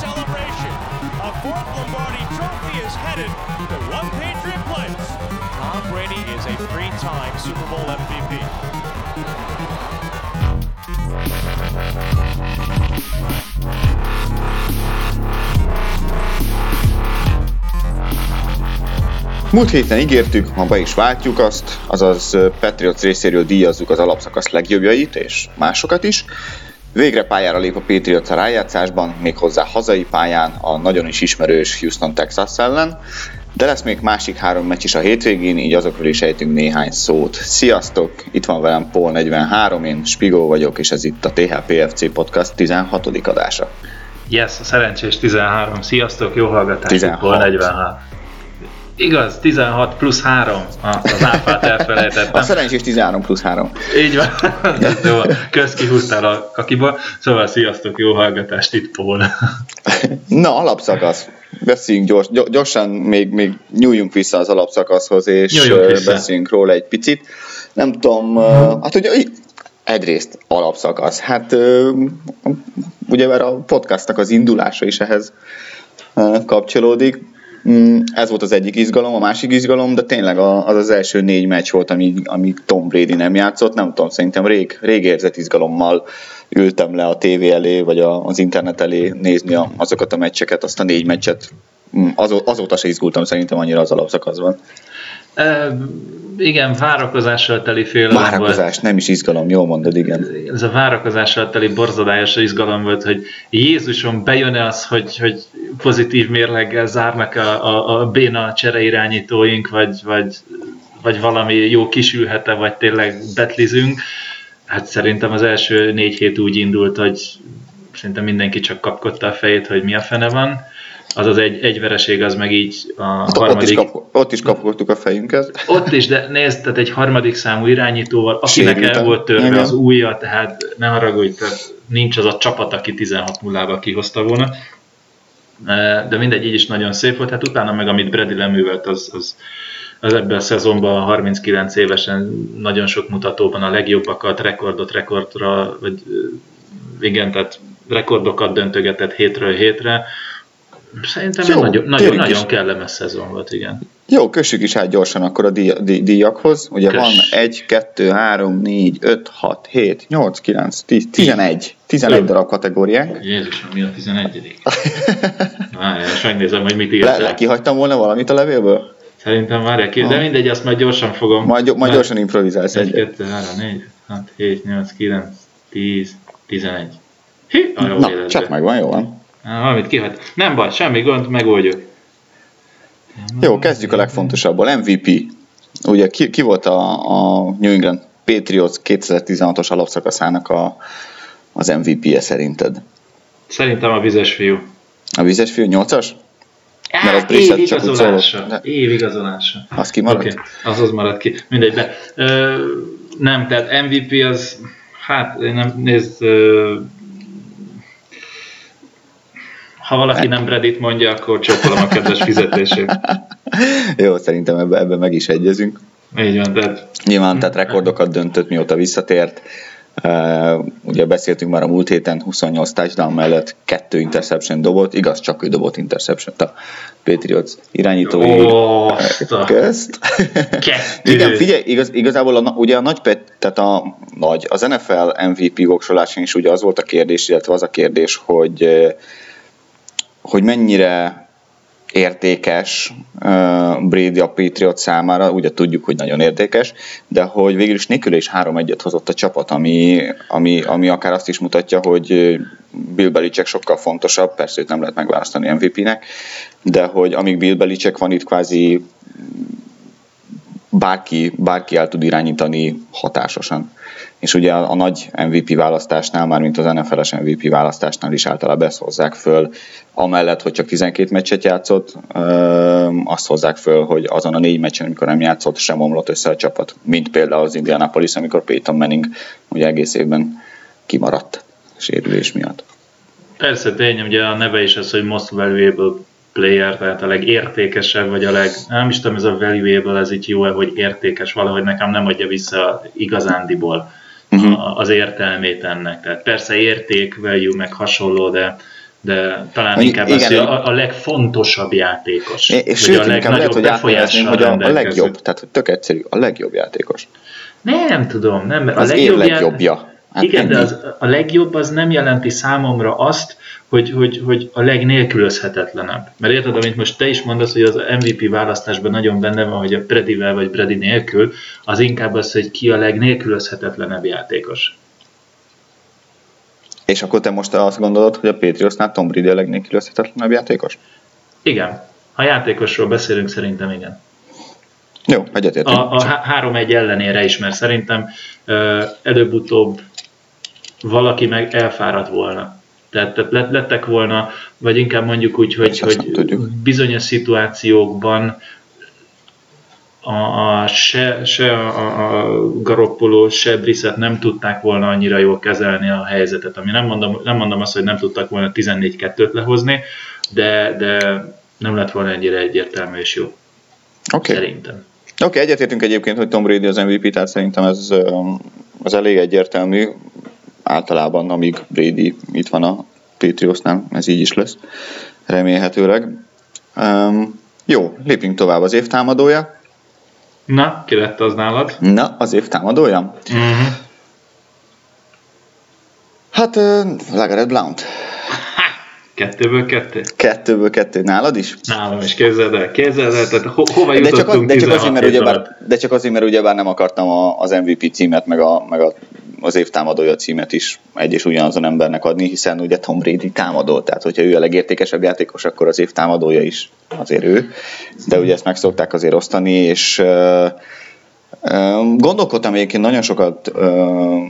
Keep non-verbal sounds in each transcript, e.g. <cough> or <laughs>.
celebration. A fourth Lombardi trophy is headed to one Patriot place. Tom Brady is a three-time Super Bowl MVP. Múlt héten ígértük, ma be is váltjuk azt, azaz Patriots részéről díjazzuk az alapszakasz legjobbjait és másokat is. Végre pályára lép a Patriots a rájátszásban, méghozzá hazai pályán a nagyon is ismerős Houston Texas ellen, de lesz még másik három meccs is a hétvégén, így azokról is ejtünk néhány szót. Sziasztok! Itt van velem Paul 43, én Spigó vagyok, és ez itt a THPFC Podcast 16. adása. Yes, a szerencsés 13. Sziasztok, jó hallgatást! 16. Paul 43. Igaz, 16 plusz 3. Ah, az áfát elfelejtettem. A szerencsés 13 plusz 3. Így van. <laughs> jó, kösz kihúztál a kakiba. Szóval sziasztok, jó hallgatást itt Paul. Na, alapszakasz. Beszéljünk gyors, gy- gyorsan, még, még nyúljunk vissza az alapszakaszhoz, és beszéljünk róla egy picit. Nem tudom, hát ugye egyrészt alapszakasz. Hát ugye mert a podcastnak az indulása is ehhez kapcsolódik. Mm, Ez volt az egyik izgalom, a másik izgalom, de tényleg az az első négy meccs volt, ami, ami Tom Brady nem játszott. Nem tudom, szerintem rég, rég érzett izgalommal ültem le a tévé elé, vagy a, az internet elé nézni a, azokat a meccseket, azt a négy meccset. Mm, Azó, azóta se izgultam szerintem annyira az alapszakaszban. E, igen, várakozással teli félelem volt. Várakozás, nem is izgalom, jól mondod, igen. ez a várakozással teli borzadályos izgalom volt, hogy Jézuson bejön-e az, hogy, hogy pozitív mérleggel zárnak a, a, a béna csereirányítóink, vagy, vagy, vagy valami jó kisülhet-e, vagy tényleg betlizünk. Hát szerintem az első négy hét úgy indult, hogy szerintem mindenki csak kapkodta a fejét, hogy mi a fene van. Az az egy, egy vereség, az meg így a Ott is, harmadik... kap, ott is kapkodtuk a fejünket. Ott is, de nézd, tehát egy harmadik számú irányítóval, akinek Sérülten. el volt törve Igen. az ujja, tehát ne haragudj, tehát nincs az a csapat, aki 16 0 kihozta volna. E, De mindegy, így is nagyon szép volt. Hát utána meg, amit Brady leművelt, az, az, az ebben a szezonban 39 évesen nagyon sok mutatóban a legjobbakat, rekordot rekordra, vagy igen, tehát rekordokat döntögetett hétről hétre. Szerintem Jó, Jó, nagyon, nagyon, is. nagyon kellemes szezon volt, igen. Jó, kössük is át gyorsan akkor a díj, díj, díjakhoz. Ugye Köss. van 1, 2, 3, 4, 5, 6, 7, 8, 9, 10, 11. 11 Jó. darab kategóriánk. Jézusom, mi a 11 <laughs> Várjál, és megnézem, hogy mit írt Le, le, kihagytam volna valamit a levélből? Szerintem várjál ki, de mindegy, azt majd gyorsan fogom. Majd, majd gyorsan improvizálsz 1, egyet. 2, 3, 4, 6, 7, 8, 9, 10, 11. Hi, a jó Na, életbe. csak megvan, jó van. Valamit kihagy. Nem baj, semmi gond, megoldjuk. Jó, kezdjük a legfontosabbal. MVP. Ugye ki, ki volt a, a New England Patriots 2016-os alapszakaszának a, az MVP-je szerinted? Szerintem a vizes fiú. A vizes fiú 8-as? Mert az Á, csak úgy évigazolása. szólott. De- Évigazolása. Az kimaradt? Okay, az az maradt ki. Mindegy, de ö, nem, tehát MVP az, hát én nem, nézd, ö, ha valaki nem Reddit mondja, akkor csókolom a kedves fizetését. Jó, szerintem ebbe, ebbe meg is egyezünk. Így van, tehát Nyilván, tehát rekordokat döntött, mióta visszatért. Uh, ugye beszéltünk már a múlt héten, 28 touchdown mellett kettő interception dobott, igaz, csak ő dobott interception a Patriots irányítói a- közt. Kettő. Igen, figyelj, igaz, igazából a, ugye a nagy, tehát a nagy, az NFL MVP voksoláson is ugye az volt a kérdés, illetve az a kérdés, hogy hogy mennyire értékes uh, Brady a Patriot számára, ugye tudjuk, hogy nagyon értékes, de hogy végül is nélkül is 3-1-et hozott a csapat, ami, ami, ami akár azt is mutatja, hogy Bill Belichick sokkal fontosabb, persze őt nem lehet megválasztani MVP-nek, de hogy amíg Bill Belichick van itt kvázi bárki, bárki el tud irányítani hatásosan. És ugye a, nagy MVP választásnál, már mint az NFL-es MVP választásnál is általában ezt hozzák föl, amellett, hogy csak 12 meccset játszott, azt hozzák föl, hogy azon a négy meccsen, amikor nem játszott, sem omlott össze a csapat, mint például az Indianapolis, amikor Peyton Manning ugye egész évben kimaradt sérülés miatt. Persze, tény, ugye a neve is az, hogy most valuable player, tehát a legértékesebb, vagy a leg, nem is tudom, ez a valuable, ez így jó hogy értékes, valahogy nekem nem adja vissza igazándiból a- az értelmét ennek. Tehát persze érték, value, meg hasonló, de, de talán inkább igen, az, a, a legfontosabb játékos. És sőt, a inkább lehet, hogy átnevezném, hogy a, a legjobb, tehát tök egyszerű, a legjobb játékos. Nem tudom, nem. A az legjobb év legjobbja. Hát igen, ennyi. de az, a legjobb az nem jelenti számomra azt, hogy, hogy, hogy a legnélkülözhetetlenebb. Mert érted, amit most te is mondasz, hogy az MVP választásban nagyon benne van, hogy a Predivel vagy Predi nélkül, az inkább az, hogy ki a legnélkülözhetetlenebb játékos. És akkor te most azt gondolod, hogy a Patriotsnál Tom Brady a legnélkülözhetetlenebb játékos? Igen. Ha játékosról beszélünk, szerintem igen. Jó, egyetértünk. A, a 3-1 ellenére is, mert szerintem előbb-utóbb valaki meg elfáradt volna. Tehát, lettek volna, vagy inkább mondjuk úgy, hogy, hogy bizonyos szituációkban a, a, se, se a, a Garoppolo, se Brissett nem tudták volna annyira jól kezelni a helyzetet. Ami nem mondom, nem mondom azt, hogy nem tudtak volna 14-2-t lehozni, de, de nem lett volna ennyire egyértelmű és jó. Okay. Szerintem. Oké, okay, egyetértünk egyébként, hogy Tom Brady az MVP, tehát szerintem ez az elég egyértelmű általában, amíg Brady itt van a Patriotsnál, ez így is lesz, remélhetőleg. Um, jó, lépjünk tovább az évtámadója. Na, ki lett az nálad? Na, az évtámadója? Uh-huh. Hát, uh, Lagaret Blount. Kettőből kettő? Kettőből kettő. Nálad is? Nálam is, képzeld el, képzeld el, tehát ho- hova de csak, az, de, csak azért, mert ugyebár, de csak azért, mert ugyebár nem akartam a, az MVP címet, meg, a, meg a, az év támadója címet is egy és ugyanazon embernek adni, hiszen ugye Tom Brady támadó, tehát hogyha ő a legértékesebb játékos, akkor az év támadója is azért ő, de ugye ezt meg szokták azért osztani, és uh, uh, gondolkodtam egyébként nagyon sokat uh,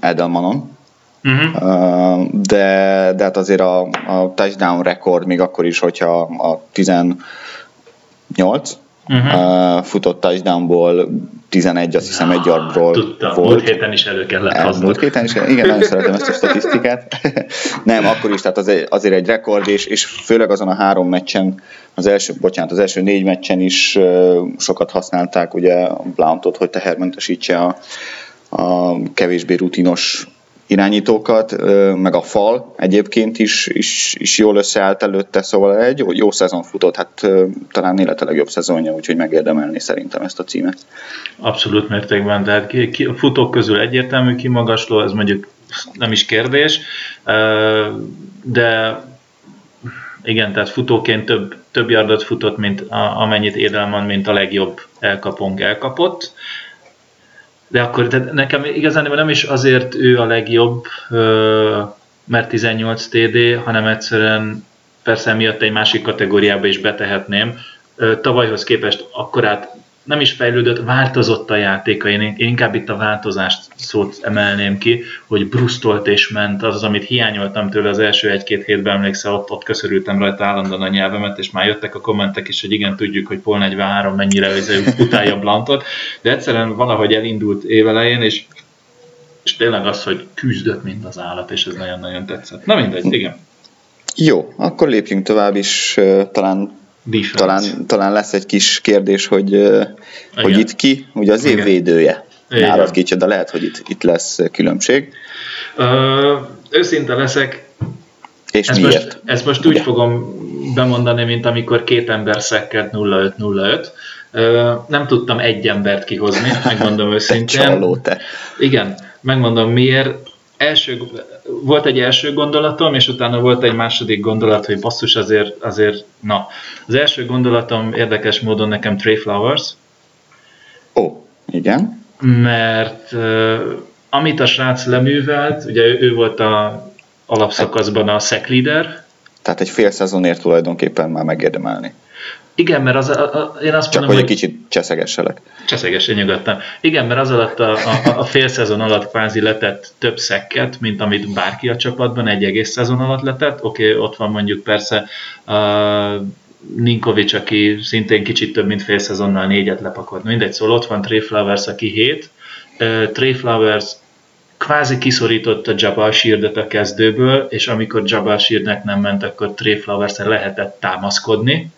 Edelmanon, Uh-huh. De, de hát azért a, a touchdown rekord még akkor is, hogyha a 18 uh-huh. futott touchdownból 11, azt hiszem egy yardról Tudtam, volt. múlt héten is elő kellett hozni. Múlt héten is, igen, nagyon szeretem ezt a statisztikát. <laughs> Nem, akkor is, tehát azért, azért egy rekord, és, és főleg azon a három meccsen, az első, bocsánat, az első négy meccsen is sokat használták ugye Blount-ot, hogy tehermentesítse a, a kevésbé rutinos irányítókat, meg a fal egyébként is, is, is jól összeállt előtte, szóval egy jó, jó szezon futott, hát talán élete legjobb szezonja, úgyhogy megérdemelni szerintem ezt a címet. Abszolút mértékben, tehát ki, ki, a futók közül egyértelmű kimagasló, ez mondjuk nem is kérdés, de igen, tehát futóként több, több yardot futott, mint a, amennyit Edelman, mint a legjobb elkapónk elkapott de akkor tehát nekem igazán nem is azért ő a legjobb, mert 18 TD, hanem egyszerűen persze miatt egy másik kategóriába is betehetném. Tavalyhoz képest akkorát nem is fejlődött, változott a játéka, én inkább itt a változást szót emelném ki, hogy brusztolt és ment, az az, amit hiányoltam tőle az első egy-két hétben, emlékszel, ott, ott köszörültem rajta állandóan a nyelvemet, és már jöttek a kommentek is, hogy igen, tudjuk, hogy Pol 43 mennyire utálja Blantot, de egyszerűen valahogy elindult évelején, és és tényleg az, hogy küzdött, mint az állat, és ez nagyon-nagyon tetszett. Na mindegy, igen. Jó, akkor lépjünk tovább is, talán Talán, talán lesz egy kis kérdés, hogy, hogy itt ki, ugye az év védője. Nálad kicsit, de lehet, hogy itt, itt lesz különbség. Ö, őszinte leszek. És ezt miért? Most, ezt most úgy fogom bemondani, mint amikor két ember szekkelt 0-5-0-5. Nem tudtam egy embert kihozni, megmondom <laughs> őszintén. Csaló te. Igen, megmondom miért első, volt egy első gondolatom, és utána volt egy második gondolat, hogy basszus azért, azért, na. Az első gondolatom érdekes módon nekem Trey Flowers. Ó, oh, igen. Mert uh, amit a srác leművelt, ugye ő, ő volt a alapszakaszban a sack leader. Tehát egy fél szezonért tulajdonképpen már megérdemelni. Igen, mert az, a, a, én azt Csak mondom, hogy egy kicsit cseszegesselek. Cseszegessen nyugodtan. Igen, mert az alatt a, a, a fél szezon alatt kvázi letett több szekket, mint amit bárki a csapatban egy egész szezon alatt letett. Oké, okay, ott van mondjuk persze uh, Ninkovics, aki szintén kicsit több mint fél szezonnal négyet lepakolt. Mindegy, szóval ott van Trey Flowers, aki hét. Uh, Trey Flowers kvázi kiszorította Jabal Sheardet a kezdőből, és amikor Jabal Sheardnek nem ment, akkor Trey flowers lehetett támaszkodni,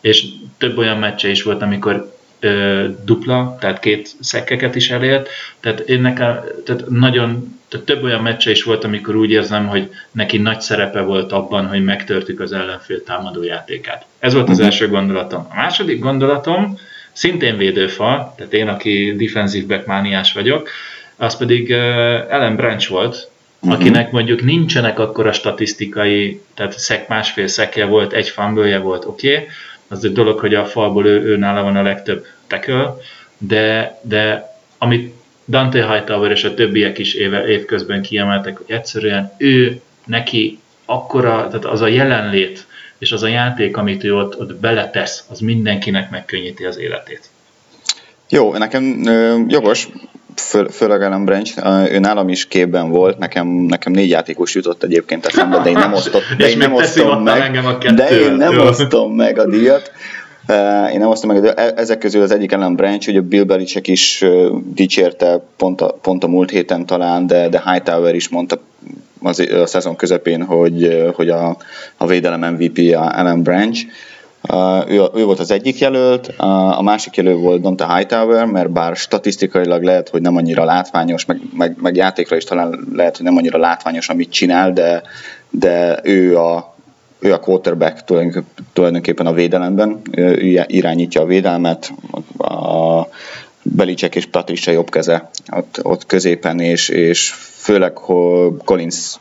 és több olyan meccse is volt, amikor ö, dupla, tehát két szekkeket is elért, tehát én nekem, tehát nagyon, tehát több olyan meccse is volt, amikor úgy érzem, hogy neki nagy szerepe volt abban, hogy megtörtük az ellenfél támadó játékát. Ez volt az uh-huh. első gondolatom. A második gondolatom, szintén védőfal, tehát én, aki defensive back mániás vagyok, az pedig uh, Ellen Branch volt, uh-huh. akinek mondjuk nincsenek akkora statisztikai, tehát szek, másfél szekje volt, egy fumble volt, oké, okay. Az egy dolog, hogy a falból ő, ő nála van a legtöbb tackle, de, de amit Dante Hightower és a többiek is éve, évközben kiemeltek, hogy egyszerűen ő neki akkora, tehát az a jelenlét, és az a játék, amit ő ott, ott beletesz, az mindenkinek megkönnyíti az életét. Jó, nekem jogos, fő, főleg Ellen Branch, ő nálam is képben volt, nekem, nekem négy játékos jutott egyébként eszembe, de én nem, <laughs> osztott, de én nem osztom meg, de én nem osztom meg a díjat. Én nem osztom meg, de ezek közül az egyik Ellen Branch, hogy a Bill Belichick is dicsérte pont a, pont a múlt héten talán, de, de Hightower is mondta az, a szezon közepén, hogy, hogy a, a védelem MVP-a Ellen Branch. Uh, ő, ő volt az egyik jelölt, a másik jelölt volt Donta Hightower, mert bár statisztikailag lehet, hogy nem annyira látványos, meg, meg, meg játékra is talán lehet, hogy nem annyira látványos, amit csinál, de, de ő a, ő a quarterback tulajdonképpen a védelemben, ő irányítja a védelmet, a Belicek és Patricia jobb keze ott, ott középen, és, és főleg Collins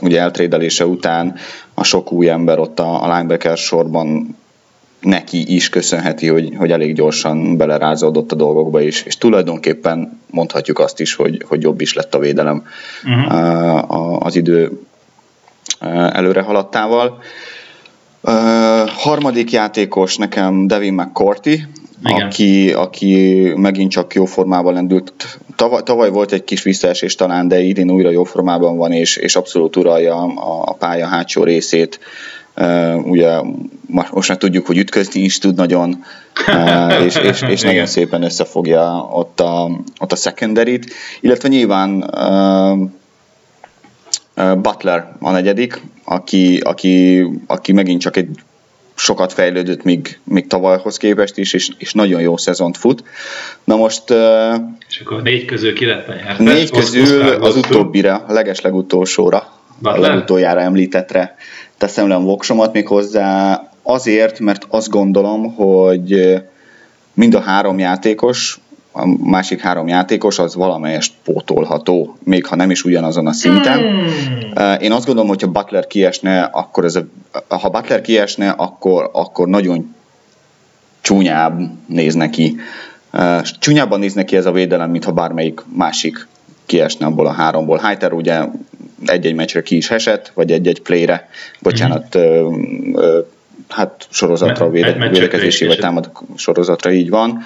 ugye eltrédelése után a sok új ember ott a, a linebacker sorban neki is köszönheti, hogy, hogy elég gyorsan belerázódott a dolgokba is, és tulajdonképpen mondhatjuk azt is, hogy, hogy jobb is lett a védelem uh-huh. az idő előre haladtával. Harmadik játékos nekem Devin McCourty, aki, aki megint csak jó formában lendült. Tavaly, tavaly volt egy kis visszaesés talán, de idén újra jó formában van, és, és abszolút uralja a, a pálya hátsó részét. Uh, ugye most már tudjuk, hogy ütközni is tud nagyon, <laughs> és, és, és nagyon szépen összefogja ott a, ott a secondary illetve nyilván Butler a negyedik, aki, aki, aki megint csak egy sokat fejlődött még, még tavalyhoz képest is, és, és nagyon jó szezont fut. Na most... És akkor négy közül ki lett a nyertes? Négy közül az utóbbira, legeslegutolsóra, Butler? a legutoljára említettre teszem le a voksomat még hozzá azért, mert azt gondolom, hogy mind a három játékos a másik három játékos az valamelyest pótolható, még ha nem is ugyanazon a szinten. Hmm. Én azt gondolom, hogy ha Butler kiesne, akkor ez a, ha Butler kiesne, akkor, akkor nagyon csúnyább néz neki. Csúnyábban néz neki ez a védelem, mintha bármelyik másik kiesne abból a háromból. Heiter ugye egy-egy meccsre ki is esett, vagy egy-egy playre, bocsánat, mm-hmm. hát sorozatra, véde, védekezési vagy támad sorozatra így van.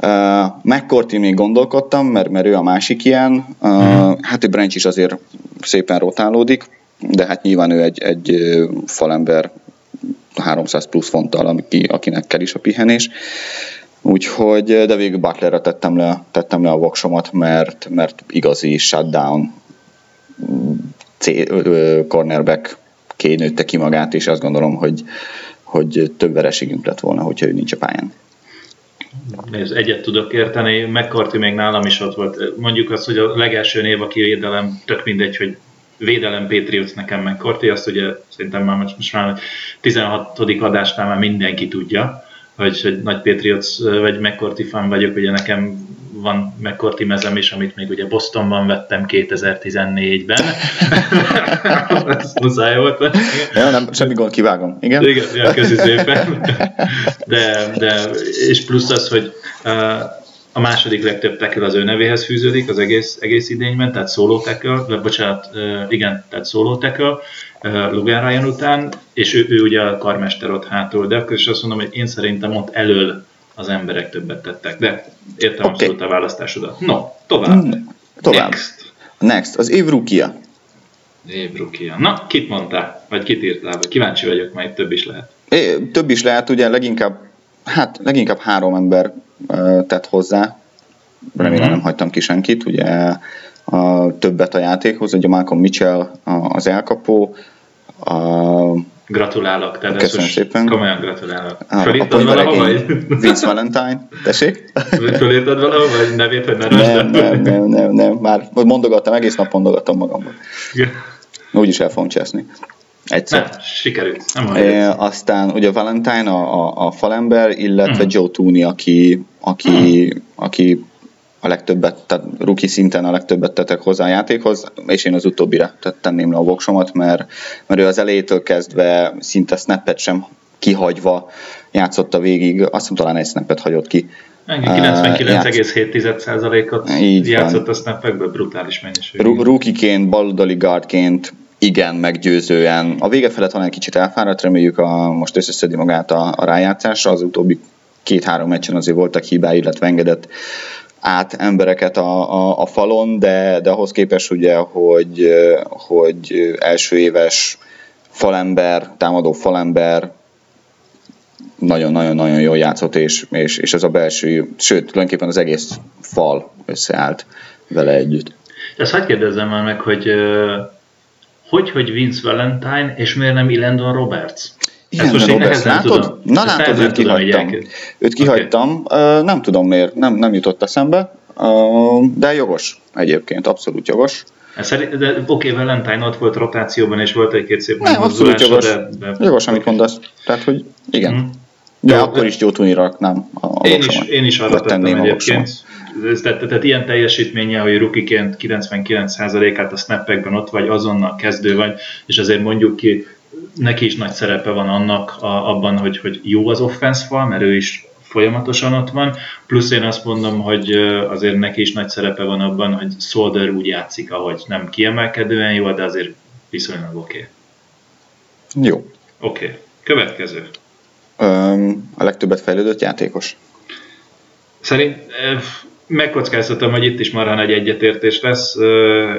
Uh, McCourty még gondolkodtam, mert, mert ő a másik ilyen. Uh, hmm. Hát ő Branch is azért szépen rotálódik, de hát nyilván ő egy, egy falember 300 plusz fonttal, aki, akinek kell is a pihenés. Úgyhogy, de végül Butlerre tettem le, tettem le a voksomat, mert, mert igazi shutdown C, cornerback kénőtte ki magát, és azt gondolom, hogy, hogy több vereségünk lett volna, hogyha ő nincs a pályán. Nézd, egyet tudok érteni, McCarthy még nálam is ott volt. Mondjuk azt, hogy a legelső név, aki védelem, tök mindegy, hogy védelem Patriots nekem McCarthy, azt ugye szerintem már most már 16. adásnál már mindenki tudja, hogy, hogy nagy Patriots vagy McCarthy fan vagyok, ugye nekem van McCourty mezem is, amit még ugye Bostonban vettem 2014-ben. Ez <laughs> muszáj volt. Ja, nem, semmi gond, kivágom. Igen? Igen, ja, köszi szépen. De, de, és plusz az, hogy a második legtöbb tackle az ő nevéhez fűződik az egész, egész idényben, tehát solo tackle, vagy bocsánat, igen, tehát solo tackle, uh, Logan Ryan után, és ő, ő ugye a karmester ott hátul, de akkor is azt mondom, hogy én szerintem ott elől az emberek többet tettek, de értem okay. abszolút a választásodat. No, tovább. Mm, tovább. Next. Next, az év rukia. Év rukia. Na, kit mondtál? Vagy kit írtál? Vagy kíváncsi vagyok, majd több is lehet. É, több is lehet, ugye leginkább, hát leginkább három ember uh, tett hozzá. Remélem uh-huh. nem hagytam ki senkit, ugye a többet a játékhoz, ugye Malcolm Mitchell az elkapó, a Gratulálok, tehát Köszönöm szépen. komolyan gratulálok. A, Fölírtad valahol, vagy? Vince Valentine, tessék? <laughs> Fölírtad valahol, vagy nevét, hogy ne Nem, nem, nem, nem, nem, már mondogattam, egész nap mondogattam magamban. Úgyis el fogom cseszni. Egyszer. Nem, sikerült. Nem e, aztán ugye Valentine a, a, a falember, illetve uh-huh. Joe Tooney, aki, aki, uh-huh. aki a legtöbbet, tehát rookie szinten a legtöbbet tettek hozzá a játékhoz, és én az utóbbira tenném le a voksomat, mert, mert ő az elejétől kezdve szinte snappet sem kihagyva játszotta végig, azt hiszem talán egy snappet hagyott ki. 99,7%-ot Így játszott van. a snappekből, brutális mennyiség. Ru- Rookieként, baloldali guardként igen, meggyőzően. A vége felett talán egy kicsit elfáradt, reméljük a, most összeszedi magát a, a rájátszásra, az utóbbi két-három meccsen azért voltak hibái, illetve engedett át embereket a, a, a falon, de, de ahhoz képest ugye, hogy, hogy első éves falember, támadó falember, nagyon-nagyon-nagyon jól játszott, és, és, és ez a belső, sőt, tulajdonképpen az egész fal összeállt vele együtt. Ezt hagyd kérdezzem már meg, hogy hogy, hogy Vince Valentine, és miért nem Ilendon Roberts? Igen, most én Roberts, nehezen látod? tudom. Na Ezt látod, őt kihagytam. Őt kihagytam, okay. nem tudom miért, nem, nem jutott eszembe, de jogos egyébként, abszolút jogos. Szerint, de oké, okay, Valentine ott volt rotációban, és volt egy-két szép Nem, abszolút jogos. de, de Jogos, amit mondasz. Tehát, hogy igen. Mhm. De Jó, akkor is tuni raknám a, Én is, én is arra tettem egyébként. Ez- Tehát, tehát ilyen teljesítménye, hogy rukiként 99%-át a snappekben ott vagy, azonnal kezdő vagy, és azért mondjuk ki, neki is nagy szerepe van annak a, abban, hogy, hogy jó az offense fal, mert ő is folyamatosan ott van, plusz én azt mondom, hogy azért neki is nagy szerepe van abban, hogy Solder úgy játszik, ahogy nem kiemelkedően jó, de azért viszonylag oké. Okay. Jó. Oké, okay. következő. Öm, a legtöbbet fejlődött játékos. Szerint megkockáztatom, hogy itt is marha nagy egyetértés lesz.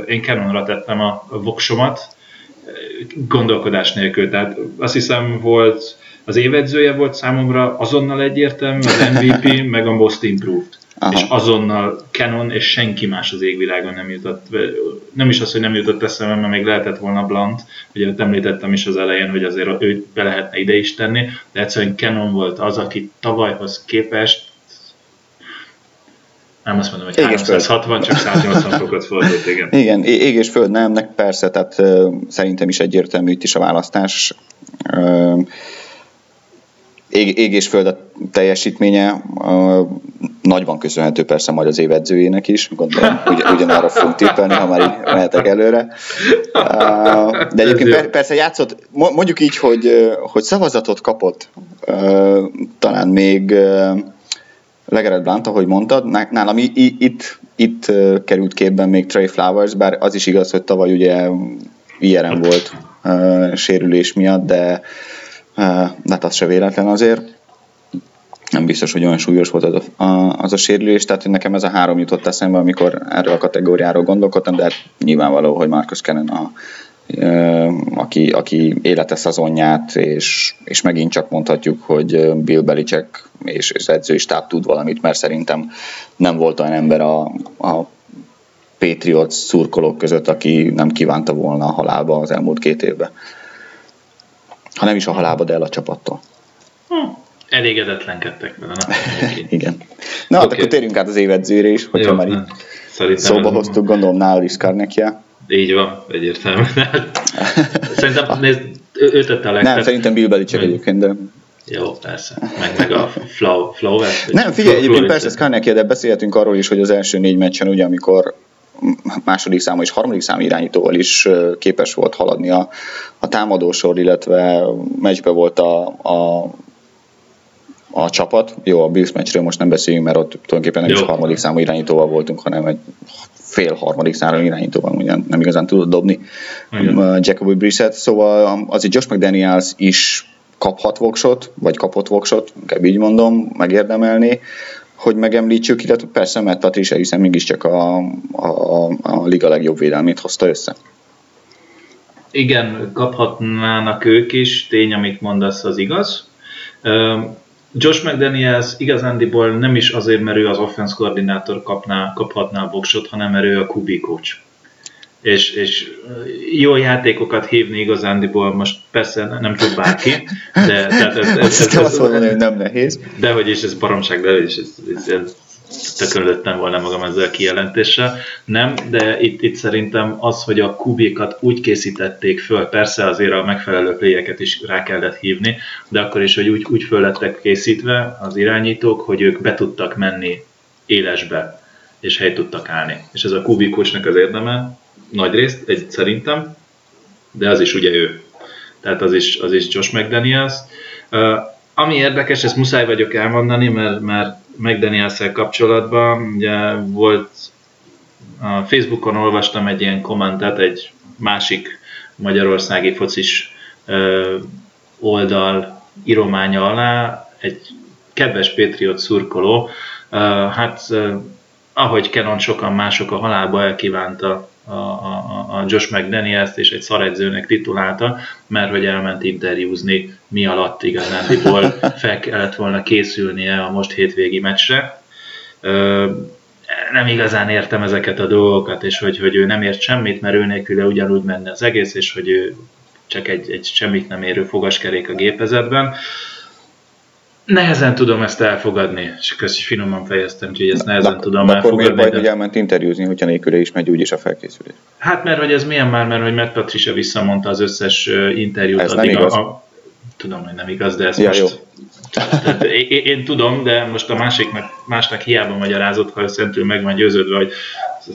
Én Canonra tettem a voksomat, gondolkodás nélkül. Tehát azt hiszem volt, az évedzője volt számomra azonnal egyértelmű, az MVP, meg a Most Improved. Aha. És azonnal Canon és senki más az égvilágon nem jutott. Nem is az, hogy nem jutott eszembe, mert még lehetett volna Blunt, ugye említettem is az elején, hogy azért őt be lehetne ide is tenni, de egyszerűen Canon volt az, aki tavalyhoz képest nem azt mondom, hogy Éges föld. 360, csak 180 <laughs> fokot fordult, igen. Igen, ég és föld nemnek persze, tehát ö, szerintem is egyértelmű itt is a választás. Ö, ég, ég és föld a teljesítménye ö, nagyban köszönhető persze majd az évedzőjének is, gondolom, ugy, ugyanarra fogunk tippelni, ha már így mehetek előre. De egyébként per, persze játszott, mo- mondjuk így, hogy, hogy szavazatot kapott, ö, talán még ö, Legered Blunt, ahogy mondtad, ná- nálam itt, itt került képben még Trey Flowers, bár az is igaz, hogy tavaly ugye IRM volt ö, sérülés miatt, de ö, de hát az se véletlen azért. Nem biztos, hogy olyan súlyos volt az a, a, az a sérülés, tehát nekem ez a három jutott eszembe, amikor erről a kategóriáról gondolkodtam, de hát nyilvánvaló, hogy Marcus Cannon a, aki, aki élete szezonját, és, és megint csak mondhatjuk, hogy Bill Belichick és, és edzői stáb tud valamit, mert szerintem nem volt olyan ember a, a Patriots szurkolók között, aki nem kívánta volna a halálba az elmúlt két évben. Ha nem is a halálba, de el a csapattól. Elégedetlenkedtek vele. Na. <laughs> Igen. Na, hát Oké. akkor térjünk át az évedzőre is, hogyha Jó, már így szóba hoztuk, gondolom nál is Karnekia. Így van, egyértelmű. <laughs> Szerintem <laughs> nézd, ő, tette a Nem, legtöbb. szerintem Bill Belichick Nem. egyébként, de... Jó, persze. Meg, meg a flow, flow Nem, figyelj, egyébként persze ez Karnekia, de beszélhetünk arról is, hogy az első négy meccsen, ugye, amikor második számú és harmadik számú irányítóval is képes volt haladni a, a támadósor, illetve meccsbe volt a, a, a csapat. Jó, a Bills meccsről most nem beszéljünk, mert ott tulajdonképpen nem Jó. is harmadik számú irányítóval voltunk, hanem egy fél harmadik számú irányítóval, ugye nem igazán tudott dobni Igen. uh, Jacoby Brissett, szóval azért Josh McDaniels is kaphat voksot, vagy kapott voksot, inkább így mondom, megérdemelni, hogy megemlítsük, illetve persze Matt Patricia, hiszen mégiscsak a, a, a, a liga legjobb védelmét hozta össze. Igen, kaphatnának ők is, tény, amit mondasz, az igaz. Josh McDaniels igazándiból nem is azért, mert ő az offense koordinátor kapná, kaphatná a voksot, hanem mert ő a QB coach. és, és jó játékokat hívni igazándiból most persze nem tud bárki, de tehát ez, ez, ez, ez, ez, mondani, hogy nem nehéz. De hogy is ez baromság, de is ez, ez, ez tökönlöttem volna magam ezzel a kijelentéssel. Nem, de itt, itt szerintem az, hogy a kubikat úgy készítették föl, persze azért a megfelelő pléjeket is rá kellett hívni, de akkor is, hogy úgy, úgy föl lettek készítve az irányítók, hogy ők be tudtak menni élesbe, és helyt tudtak állni. És ez a kubikusnak az érdeme, nagy részt, egy, szerintem, de az is ugye ő. Tehát az is, az is Josh McDaniels. Uh, ami érdekes, ezt muszáj vagyok elmondani, mert, mert mcdaniels kapcsolatban. Ugye volt a Facebookon olvastam egy ilyen kommentet egy másik magyarországi focis oldal írománya alá, egy kedves Patriot szurkoló, hát ahogy Kenon sokan mások a halálba elkívánta a, a, a Josh McDaniels-t és egy szaredzőnek titulálta, mert hogy elment interjúzni, mi alatt igazándiból fel kellett volna készülnie a most hétvégi meccsre. Nem igazán értem ezeket a dolgokat, és hogy, hogy ő nem ért semmit, mert ő nélküle ugyanúgy menne az egész, és hogy ő csak egy, egy semmit nem érő fogaskerék a gépezetben. Nehezen tudom ezt elfogadni, és köszi finoman fejeztem, hogy ezt nehezen de, tudom de elfogadni. Akkor miért baj, hogy elment interjúzni, hogyha nélküle is megy úgyis a felkészülés? Hát mert hogy ez milyen már, mert hogy Matt Patricia visszamondta az összes interjút. Ez addig nem igaz. A, a, tudom, hogy nem igaz, de ezt ja, most... Jó. Tehát, én, én, tudom, de most a másiknak, másnak hiába magyarázott, ha szentül meg van győződve, hogy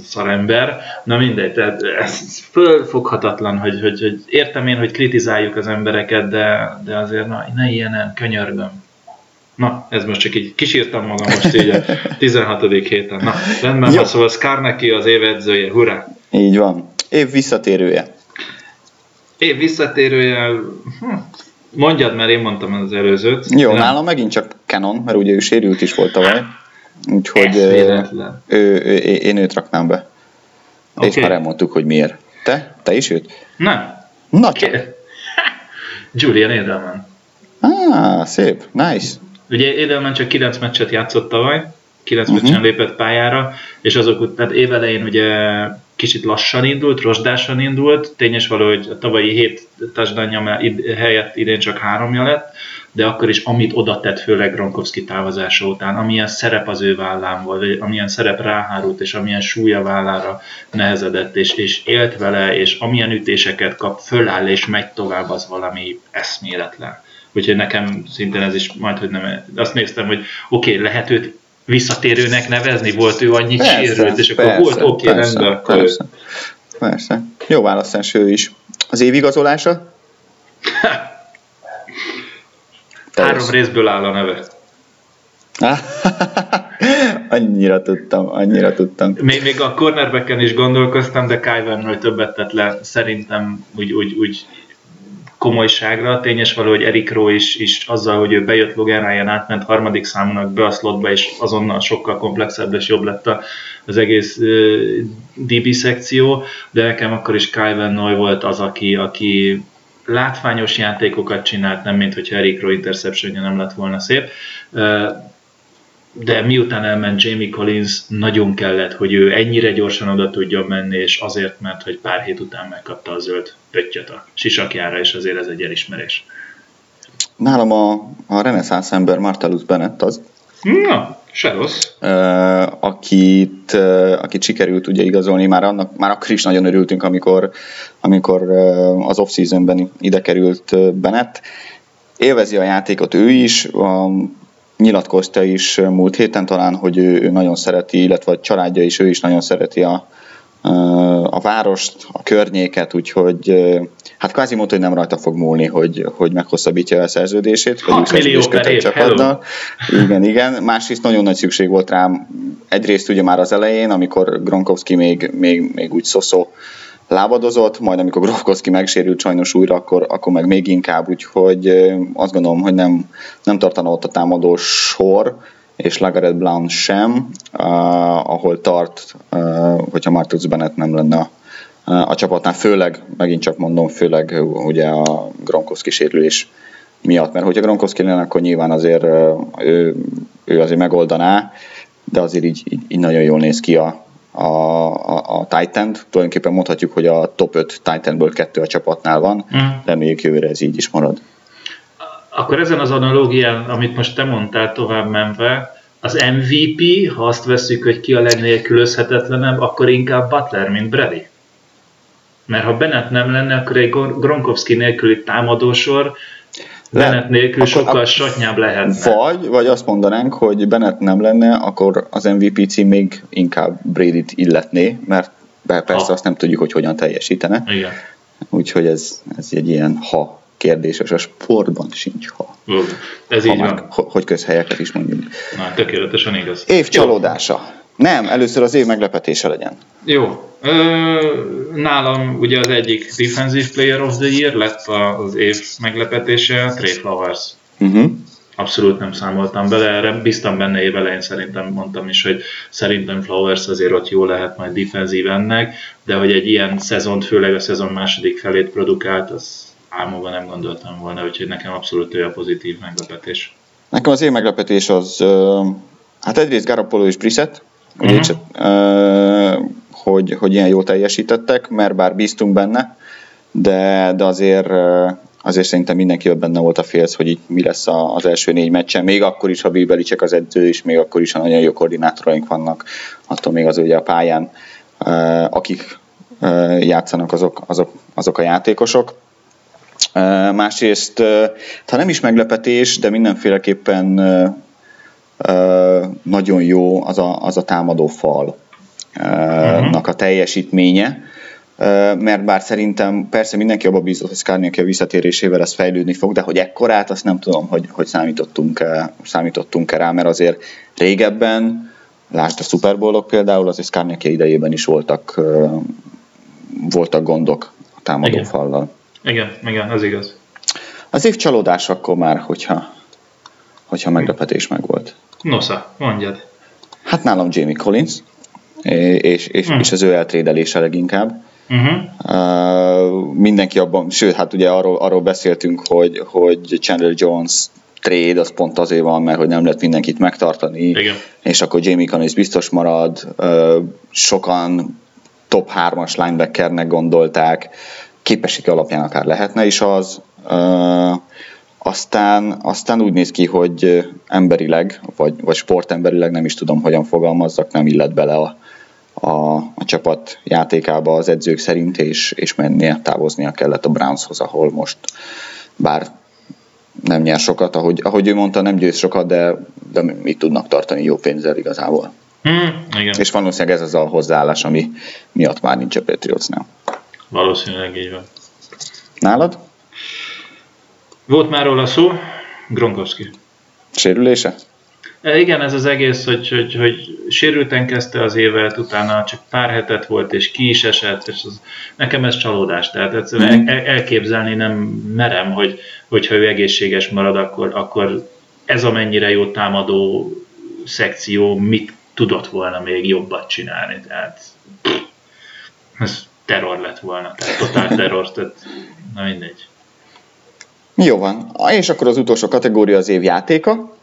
szarember. Na mindegy, tehát ez fölfoghatatlan, hogy, hogy, hogy értem én, hogy kritizáljuk az embereket, de, de azért na, ne ilyenen, könyörgöm. Na, ez most csak így kisírtam magam most így a 16. héten. Na, rendben van, szóval Skarneki az év edzője, hurrá! Így van. Év visszatérője. Év visszatérője, hm. mondjad, mert én mondtam az előzőt. Jó, nem. nálam megint csak Canon, mert ugye ő sérült is volt tavaly. Úgyhogy ő, ő, ő, én őt raknám be. Okay. És már elmondtuk, hogy miért. Te? Te is őt? Nem. Na csak. Julian Edelman. Ah, szép, nice. Ugye Edelman csak 9 meccset játszott tavaly, 9 uh-huh. meccsen lépett pályára, és azok tehát évelején ugye kicsit lassan indult, rozsdásan indult, tényes való, hogy a tavalyi 7 touchdownja helyett idén csak háromja lett, de akkor is amit oda tett, főleg Gronkowski távozása után, amilyen szerep az ő vállán volt, vagy amilyen szerep ráhárult, és amilyen súlya vállára nehezedett, és, és élt vele, és amilyen ütéseket kap, föláll és megy tovább, az valami eszméletlen. Úgyhogy nekem szintén ez is majd, hogy nem. Azt néztem, hogy oké, okay, lehet őt visszatérőnek nevezni, volt ő annyi sérült, és akkor persze, volt oké, okay, rendben. Persze, persze. Jó választás ő is. Az évigazolása? <laughs> Három részből áll a neve. <laughs> annyira tudtam, annyira tudtam. Még, még a cornerbacken is gondolkoztam, de Van többet tett le, szerintem úgy, úgy, úgy komolyságra. Tényes való, hogy Eric Rowe is, is azzal, hogy ő bejött Logan Ryan átment harmadik számúnak be a slotba, és azonnal sokkal komplexebb és jobb lett az egész uh, DB szekció, de nekem akkor is Kyle Van Noy volt az, aki, aki látványos játékokat csinált, nem mint hogyha Eric Rowe interceptionja nem lett volna szép. Uh, de miután elment Jamie Collins, nagyon kellett, hogy ő ennyire gyorsan oda tudjon menni, és azért, mert hogy pár hét után megkapta a zöld pöttyöt a sisakjára, és azért ez egy elismerés. Nálam a, a reneszánsz ember Martellus Bennett az. Na, se rossz. Akit, akit sikerült ugye igazolni, már, annak, már akkor is nagyon örültünk, amikor, amikor az off-seasonben ide került Bennett. Élvezi a játékot ő is, nyilatkozta is múlt héten talán, hogy ő, ő nagyon szereti, illetve a családja is, ő is nagyon szereti a, a várost, a környéket, úgyhogy hát kvázi mondta, hogy nem rajta fog múlni, hogy, hogy meghosszabbítja a szerződését. 6 millió per év, Igen, igen. Másrészt nagyon nagy szükség volt rám. Egyrészt ugye már az elején, amikor Gronkowski még, még, még úgy szoszó lábadozott, majd amikor Gronkowski megsérült sajnos újra, akkor, akkor meg még inkább, úgyhogy azt gondolom, hogy nem, nem tartana ott a támadó sor, és Lagaret Brown sem, uh, ahol tart, uh, hogyha Marcus Bennett nem lenne a, a csapatnál, főleg, megint csak mondom, főleg ugye a Gronkowski sérülés miatt, mert hogyha Gronkowski lenne, akkor nyilván azért uh, ő, ő azért megoldaná, de azért így, így, így nagyon jól néz ki a, a, a, a Titan-t. Tulajdonképpen mondhatjuk, hogy a top 5 Titanből kettő a csapatnál van. Mm. Reméljük jövőre ez így is marad. Akkor ezen az analógián, amit most te mondtál tovább menve, az MVP, ha azt veszük, hogy ki a legnélkülözhetetlenebb, akkor inkább Butler, mint Brady. Mert ha Bennett nem lenne, akkor egy Gronkowski nélküli támadósor Bennett nélkül akkor, sokkal satnyább lehetne. Vagy, vagy azt mondanánk, hogy Bennett nem lenne, akkor az MVP cím még inkább Brady-t illetné, mert persze ha. azt nem tudjuk, hogy hogyan teljesítene. Igen. Úgyhogy ez, ez egy ilyen ha kérdéses, a sportban sincs ha. Ez ha így már, van. Hogy közhelyeket is mondjuk. Na, tökéletesen igaz. Év csalódása. Nem, először az év meglepetése legyen. Jó. Ö, nálam ugye az egyik Defensive Player of the Year lett az év meglepetése, Trey Flowers. Uh-huh. Abszolút nem számoltam bele, erre biztam benne évelején szerintem mondtam is, hogy szerintem Flowers azért ott jó lehet majd defenzív ennek, de hogy egy ilyen szezont, főleg a szezon második felét produkált, az álmomban nem gondoltam volna, úgyhogy nekem abszolút ő a pozitív meglepetés. Nekem az én meglepetés az, hát egyrészt Garoppolo és Brissett, uh-huh. hogy, hogy ilyen jól teljesítettek, mert bár bíztunk benne, de, de azért, azért szerintem mindenki benne volt a félsz, hogy így mi lesz az első négy meccsen, még akkor is, ha Bibelicek az edző, és még akkor is, ha nagyon jó koordinátoraink vannak, attól még az ugye a pályán, akik játszanak, azok, azok, azok a játékosok. Másrészt, ha nem is meglepetés, de mindenféleképpen nagyon jó az a, az a támadó falnak uh-huh. a teljesítménye, mert bár szerintem persze mindenki abba bízott, hogy Skarniak visszatérésével ez fejlődni fog, de hogy ekkorát, azt nem tudom, hogy, hogy számítottunk, számítottunk rá, mert azért régebben, lásd a Super Bowl-ok például, azért Skarniak idejében is voltak, voltak gondok a támadó igen. fallal. Igen, igen, ez igaz. Az év csalódás akkor már, hogyha, hogyha meglepetés meg volt. Nosza, mondjad. Hát nálam Jamie Collins, és, és, hmm. és az ő eltrédelése leginkább. Uh-huh. Uh, mindenki abban, sőt, hát ugye arról, arról beszéltünk, hogy, hogy Chandler Jones trade az pont azért van, mert hogy nem lehet mindenkit megtartani, Igen. és akkor Jamie Collins biztos marad, uh, sokan top 3-as linebackernek gondolták, képesség alapján akár lehetne is az, uh, aztán, aztán úgy néz ki, hogy emberileg, vagy, vagy sportemberileg nem is tudom, hogyan fogalmazzak, nem illet bele a, a, a csapat játékába az edzők szerint, és, és mennie, távoznia kellett a Brownshoz, ahol most bár nem nyer sokat, ahogy, ahogy ő mondta, nem győz sokat, de, de mit tudnak tartani jó pénzzel igazából. Hmm, igen. És valószínűleg ez az a hozzáállás, ami miatt már nincs a Patriotsnál. Valószínűleg így van. Nálad? Volt már róla szó, Gronkowski. Sérülése? E, igen, ez az egész, hogy, hogy, hogy sérülten kezdte az évet, utána csak pár hetet volt, és ki is esett, és az, nekem ez csalódás. Tehát egyszerűen mm. el, elképzelni nem merem, hogy, hogyha ő egészséges marad, akkor, akkor ez a mennyire jó támadó szekció mit tudott volna még jobbat csinálni. Tehát ez terror lett volna, tehát totál terror, tehát na mindegy. Jó van. És akkor az utolsó kategória az év játéka,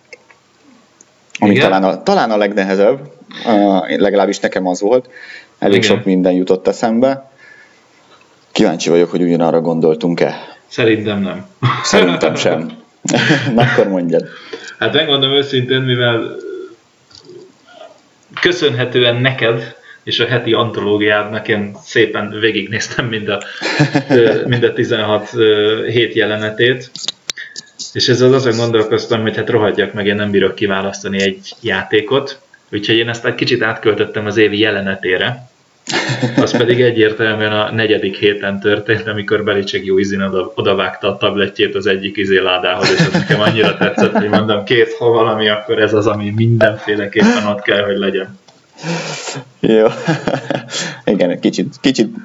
ami Igen? talán a, talán a legnehezebb, uh, legalábbis nekem az volt. Elég Igen. sok minden jutott eszembe. Kíváncsi vagyok, hogy ugyanarra gondoltunk-e. Szerintem nem. Szerintem <laughs> sem. <laughs> Na akkor mondjad. Hát megmondom őszintén, mivel köszönhetően neked és a heti antológiádnak én szépen végignéztem mind a, <laughs> mind a 16 hét jelenetét, és ezzel azon gondolkoztam, hogy hát rohadjak meg, én nem bírok kiválasztani egy játékot, úgyhogy én ezt egy kicsit átköltöttem az évi jelenetére, az pedig egyértelműen a negyedik héten történt, amikor Belicek jó izin oda, odavágta a tabletjét az egyik izéládához, és az nekem annyira tetszett, hogy mondom, két, ha valami, akkor ez az, ami mindenféleképpen ott kell, hogy legyen. Jó. Igen, egy kicsit, kicsit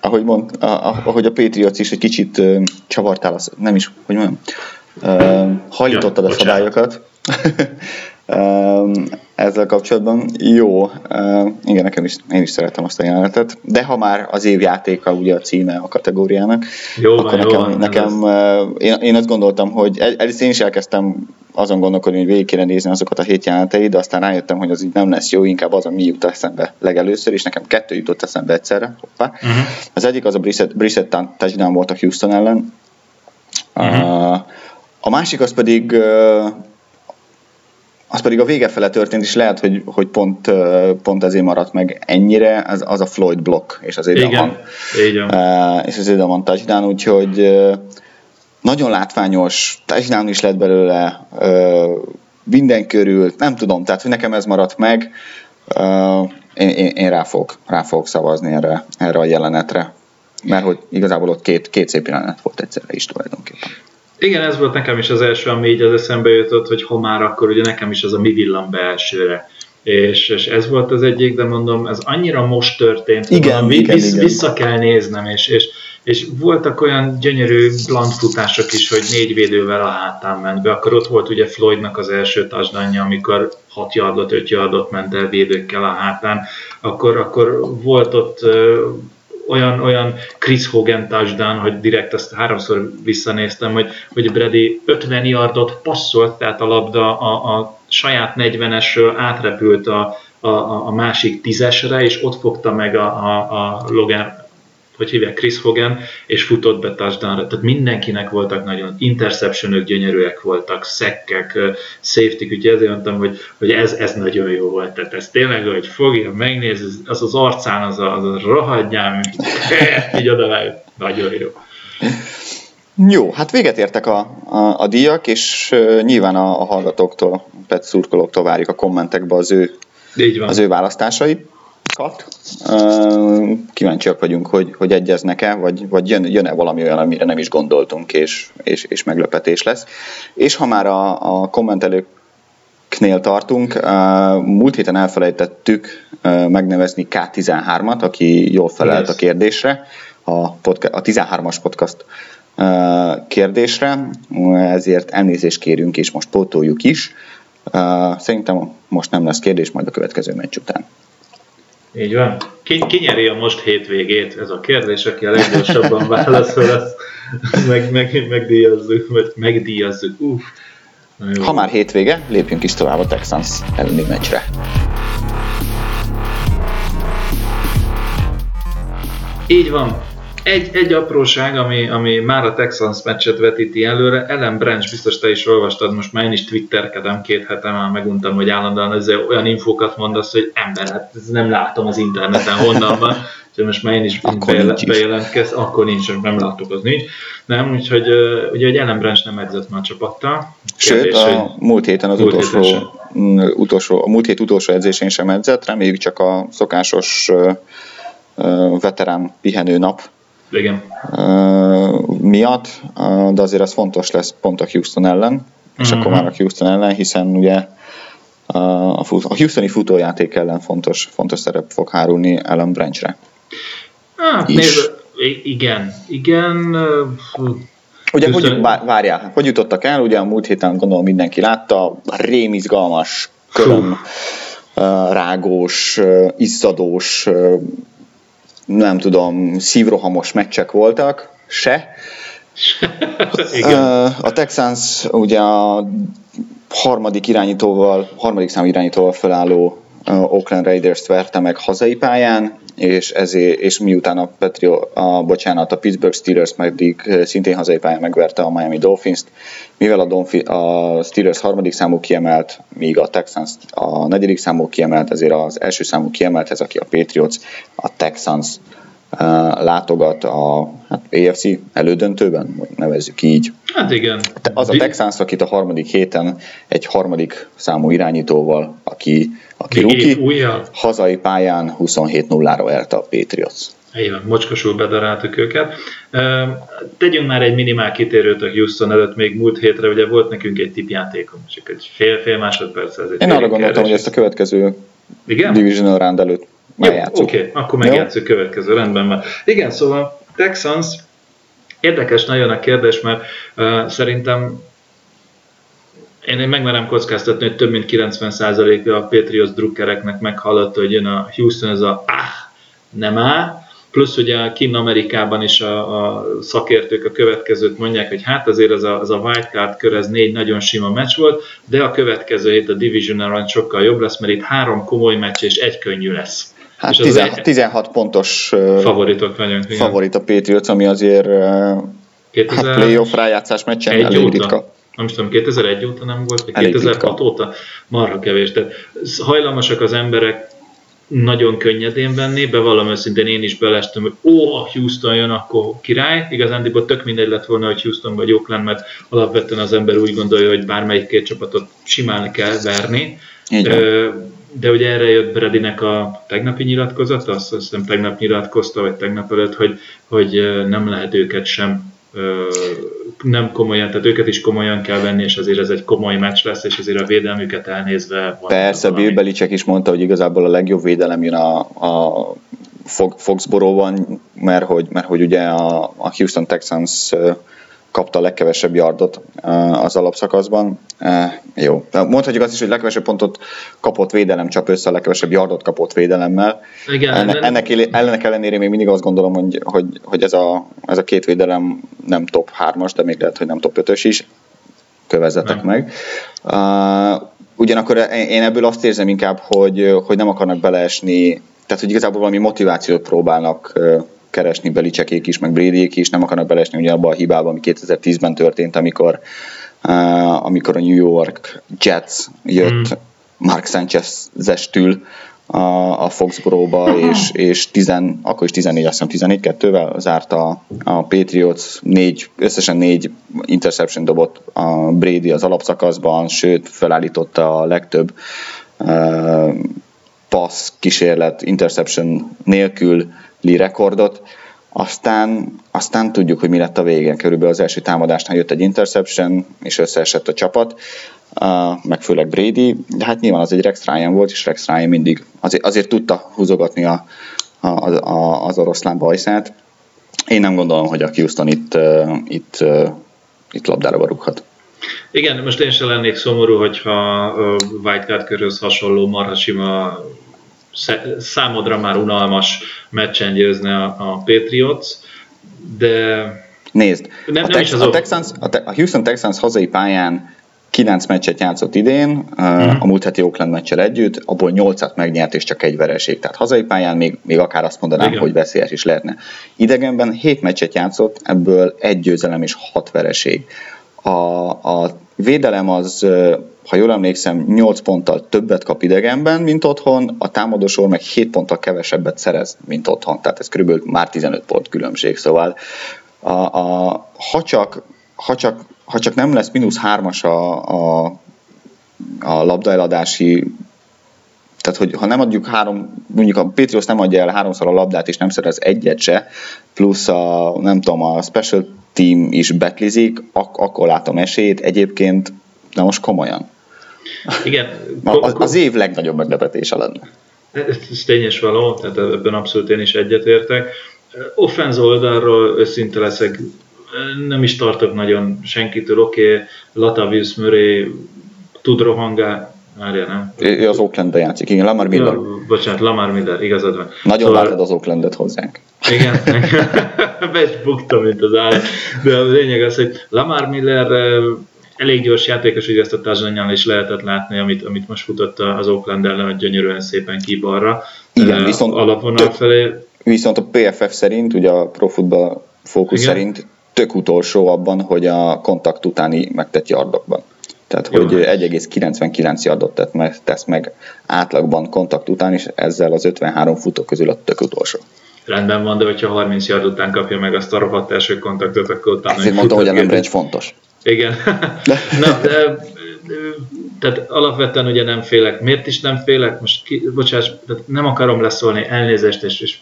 ahogy, mond, ahogy a Patriots is egy kicsit csavartál, az, nem is, hogy mondjam, hajlítottad ja, a szabályokat. Ezzel kapcsolatban jó, uh, igen, nekem is, én is szeretem azt a jelenetet, de ha már az év játéka ugye a címe a kategóriának, jó akkor nekem, jó van, nekem uh, én, én azt gondoltam, hogy először én is elkezdtem azon gondolkodni, hogy végig kéne nézni azokat a hét jeleneteit, de aztán rájöttem, hogy az így nem lesz jó, inkább az, ami jut eszembe legelőször, és nekem kettő jutott eszembe egyszerre. Hoppá. Uh-huh. Az egyik az a Brissett, Brissett touchdown volt a Houston ellen. Uh-huh. A, a másik az pedig az pedig a vége fele történt, és lehet, hogy, hogy pont, pont ezért maradt meg ennyire, az, az a Floyd block, és az Edelman. Igen, uh, és az Edelman touchdown, úgyhogy nagyon látványos, touchdown is lett belőle, uh, minden körül, nem tudom, tehát hogy nekem ez maradt meg, uh, én, én, én rá, fogok, rá fogok szavazni erre, erre a jelenetre, mert hogy igazából ott két, két szép jelenet volt egyszerre is tulajdonképpen. Igen, ez volt nekem is az első, ami így az eszembe jutott, hogy ha már akkor ugye nekem is az a mi villan be elsőre. És, és ez volt az egyik, de mondom, ez annyira most történt, igen, mondom, igen, vissz, igen. vissza kell néznem, és, és, és voltak olyan gyönyörű blunt futások is, hogy négy védővel a hátán ment be, akkor ott volt ugye Floydnak az első touchdownja, amikor 6 yardot, 5 yardot ment el védőkkel a hátán, akkor, akkor volt ott olyan, olyan Chris Hogan touchdown, hogy direkt ezt háromszor visszanéztem, hogy, hogy Brady 50 yardot passzolt, tehát a labda a, a saját 40-esről átrepült a, a, a másik tízesre, és ott fogta meg a, a, a Logan hogy hívják, Chris Hogan, és futott be touchdownra. Tehát mindenkinek voltak nagyon interceptionök, gyönyörűek voltak, szekkek, safety úgyhogy ezért mondtam, hogy, hogy ez, ez nagyon jó volt. Tehát ez tényleg, hogy fogja, megnéz, az az arcán, az a, az a rohadjám, <laughs> így oda nagyon jó. Jó, hát véget értek a, a, a díjak, és uh, nyilván a, a hallgatóktól, pet szurkolóktól várjuk a kommentekbe az ő, az ő választásait kat. Kíváncsiak vagyunk, hogy, hogy egyeznek-e, vagy, vagy jön, jön-e valami olyan, amire nem is gondoltunk, és, és, és meglepetés lesz. És ha már a, a kommentelőknél tartunk, múlt héten elfelejtettük megnevezni K13-at, aki jól felelt a kérdésre, a, podcast, a 13-as podcast kérdésre, ezért elnézést kérünk, és most pótoljuk is. Szerintem most nem lesz kérdés, majd a következő meccs után. Így van. Ki, ki nyeri a most hétvégét? Ez a kérdés, aki a leggyorsabban <laughs> válaszol, azt meg, meg, megdíjazzuk, vagy megdíjazzuk. Uf. Ha már hétvége, lépjünk is tovább a Texans elleni meccsre. Így van egy, egy apróság, ami, ami már a Texans meccset vetíti előre, Ellen Branch, biztos te is olvastad, most már én is twitterkedem két hete, már meguntam, hogy állandóan ezzel olyan infókat mondasz, hogy ember, hát nem látom az interneten honnan van, úgyhogy most már én is bejel- bejelentkez, akkor nincs, nem látok, az nincs. Nem, úgyhogy ugye, hogy Ellen Branch nem edzett már csapattal. Sőt, a hogy múlt héten az múlt utolsó, héten utolsó, a múlt hét utolsó edzésén sem edzett, reméljük csak a szokásos veterán pihenő nap igen. miatt, de azért az fontos lesz pont a Houston ellen, és uh-huh. akkor már a Houston ellen, hiszen ugye a, Houstoni futójáték ellen fontos, fontos szerep fog hárulni Ellen Branchre. Hát, nézd, igen, igen. Ugye, hogy, várjál, hogy jutottak el? Ugye a múlt héten gondolom mindenki látta, rémizgalmas, köröm, rágós, izzadós, nem tudom, szívrohamos meccsek voltak, se. <laughs> Igen. A Texans ugye a harmadik irányítóval, harmadik számú irányítóval felálló Oakland Raiders-t verte meg hazai pályán, és, ezért, és miután a, Petrio, a, bocsánat, a Pittsburgh Steelers pedig szintén hazai pályán megverte a Miami Dolphins-t, mivel a, Dolphin, a Steelers harmadik számú kiemelt, míg a Texans a negyedik számú kiemelt, ezért az első számú kiemelt, ez aki a Patriots, a Texans látogat a hát AFC elődöntőben, nevezzük így. Hát igen. Az a Texans, akit a harmadik héten egy harmadik számú irányítóval, aki, aki ruki, hazai pályán 27-0-ra verte a Patriots. Igen, mocskosul bedaráltuk őket. Tegyünk már egy minimál kitérőt a Houston előtt, még múlt hétre ugye volt nekünk egy tipjátékunk, csak egy fél-fél másodperc. Ez Én arra gondoltam, hogy ezt a következő Igen? Divisional round előtt Oké, okay, akkor megjátszunk következő, rendben van. Igen, szóval Texans, érdekes nagyon a kérdés, mert uh, szerintem én megmerem kockáztatni, hogy több mint 90%-a a Patriots drukkereknek meghallotta, hogy jön a Houston, ez a ah, nem áll, plusz ugye kinn Amerikában is a, a szakértők a következőt mondják, hogy hát azért az a, az a wildcard kör, ez négy nagyon sima meccs volt, de a következő hét a Division Arany sokkal jobb lesz, mert itt három komoly meccs és egy könnyű lesz. Hát 16, 16 pontos favoritok vagyunk. Igen. Favorit a Patriots, ami azért 2000... hát playoff rájátszás meccsen elég óta. ritka. Nem tudom, 2001 óta nem volt, vagy 2006 ritka. óta marha kevés. Tehát hajlamosak az emberek nagyon könnyedén venni, bevallom őszintén én is belestem, hogy ó, a Houston jön, akkor király. Igazán több mindegy lett volna, hogy Houston vagy Oakland, mert alapvetően az ember úgy gondolja, hogy bármelyik két csapatot simán kell verni. De ugye erre jött Bradynek a tegnapi nyilatkozata, azt hiszem tegnap nyilatkozta, vagy tegnap előtt, hogy, hogy nem lehet őket sem nem komolyan, tehát őket is komolyan kell venni, és azért ez egy komoly meccs lesz, és azért a védelmüket elnézve... Persze, Bill Belichick is mondta, hogy igazából a legjobb védelem jön a, a Foxborough-ban, mert hogy, mert hogy ugye a, a Houston Texans kapta a legkevesebb yardot az alapszakaszban. Jó. Mondhatjuk azt is, hogy legkevesebb pontot kapott védelem csap össze a legkevesebb yardot kapott védelemmel. Igen, ennek, ennek, ennek ellenére még mindig azt gondolom, hogy, hogy, hogy ez, a, ez a két védelem nem top 3-as, de még lehet, hogy nem top 5-ös is. Kövezzetek meg. Uh, ugyanakkor én ebből azt érzem inkább, hogy, hogy nem akarnak beleesni, tehát hogy igazából valami motivációt próbálnak keresni Belicsekék is, meg Bradyék is, nem akarnak belesni ugye abba a hibába, ami 2010-ben történt, amikor, uh, amikor a New York Jets jött mm. Mark Sanchez-estül a, a Foxborough-ba, és, és tizen, akkor is 14, azt hiszem 14 2 zárta a Patriots, négy, összesen négy interception dobott a Brady az alapszakaszban, sőt, felállította a legtöbb uh, passz kísérlet interception nélkül rekordot, aztán, aztán tudjuk, hogy mi lett a vége. Körülbelül az első támadásnál jött egy interception, és összeesett a csapat, meg főleg Brady, de hát nyilván az egy Rex Ryan volt, és Rex Ryan mindig azért, azért tudta húzogatni a, a, a, az oroszlán bajszát. Én nem gondolom, hogy a Houston itt, itt, itt labdára rúghat. Igen, most én sem lennék szomorú, hogyha Whitecard körhöz hasonló marha sima számodra már unalmas meccsen győzne a, a Patriots, de Nézd, nem, a, nem Tex- a, Texans, a, te- a Houston Texans hazai pályán 9 meccset játszott idén, uh-huh. a múlt heti Oakland meccsel együtt, abból 8-at megnyert és csak egy vereség. Tehát hazai pályán még, még akár azt mondanám, Igen. hogy veszélyes is lehetne. Idegenben 7 meccset játszott, ebből egy győzelem és 6 vereség. A, a védelem az ha jól emlékszem, 8 ponttal többet kap idegenben, mint otthon, a támadósor meg 7 ponttal kevesebbet szerez, mint otthon. Tehát ez körülbelül már 15 pont különbség. Szóval a, a, ha, csak, ha, csak, ha csak nem lesz mínusz 3-as a, a, a labdaeladási tehát, hogy ha nem adjuk három, mondjuk a Patriots nem adja el háromszor a labdát, és nem szerez egyet se, plusz a, nem tudom, a special team is betlizik, ak- akkor látom esélyt. Egyébként, de most komolyan. Igen. Az, az év legnagyobb meglepetése lenne. Ez tényes való, tehát ebben abszolút én is egyetértek. Offenz oldalról őszinte leszek, nem is tartok nagyon senkitől, oké, okay, Latavius Murray tud rohangálni, Várja, nem? Ő az Oaklandben játszik, igen, Lamar Miller. Ja, bocsánat, Lamar Miller, igazad van. Nagyon szóval... vártad az Oaklandet hozzánk. Igen, <laughs> be is buktam, mint az állat. De a lényeg az, hogy Lamar Miller elég gyors játékos, hogy ezt a touchdown is lehetett látni, amit, amit most futott az Oakland ellen, hogy gyönyörűen szépen kibalra. Igen, viszont, alapvonal felé. viszont a PFF szerint, ugye a Pro Football Focus Igen. szerint tök utolsó abban, hogy a kontakt utáni megtett yardokban. Tehát, Jó. hogy 1,99 yardot tett meg, tesz meg átlagban kontakt után, és ezzel az 53 futó közül a tök utolsó. Rendben van, de hogyha 30 yard után kapja meg azt a rohadt első kontaktot, akkor utána... Ezért mondtam, hogy a nem fontos. Igen. <laughs> Na, de, tehát alapvetően ugye nem félek. Miért is nem félek? Most ki, bocsáss, nem akarom leszólni elnézést, és, és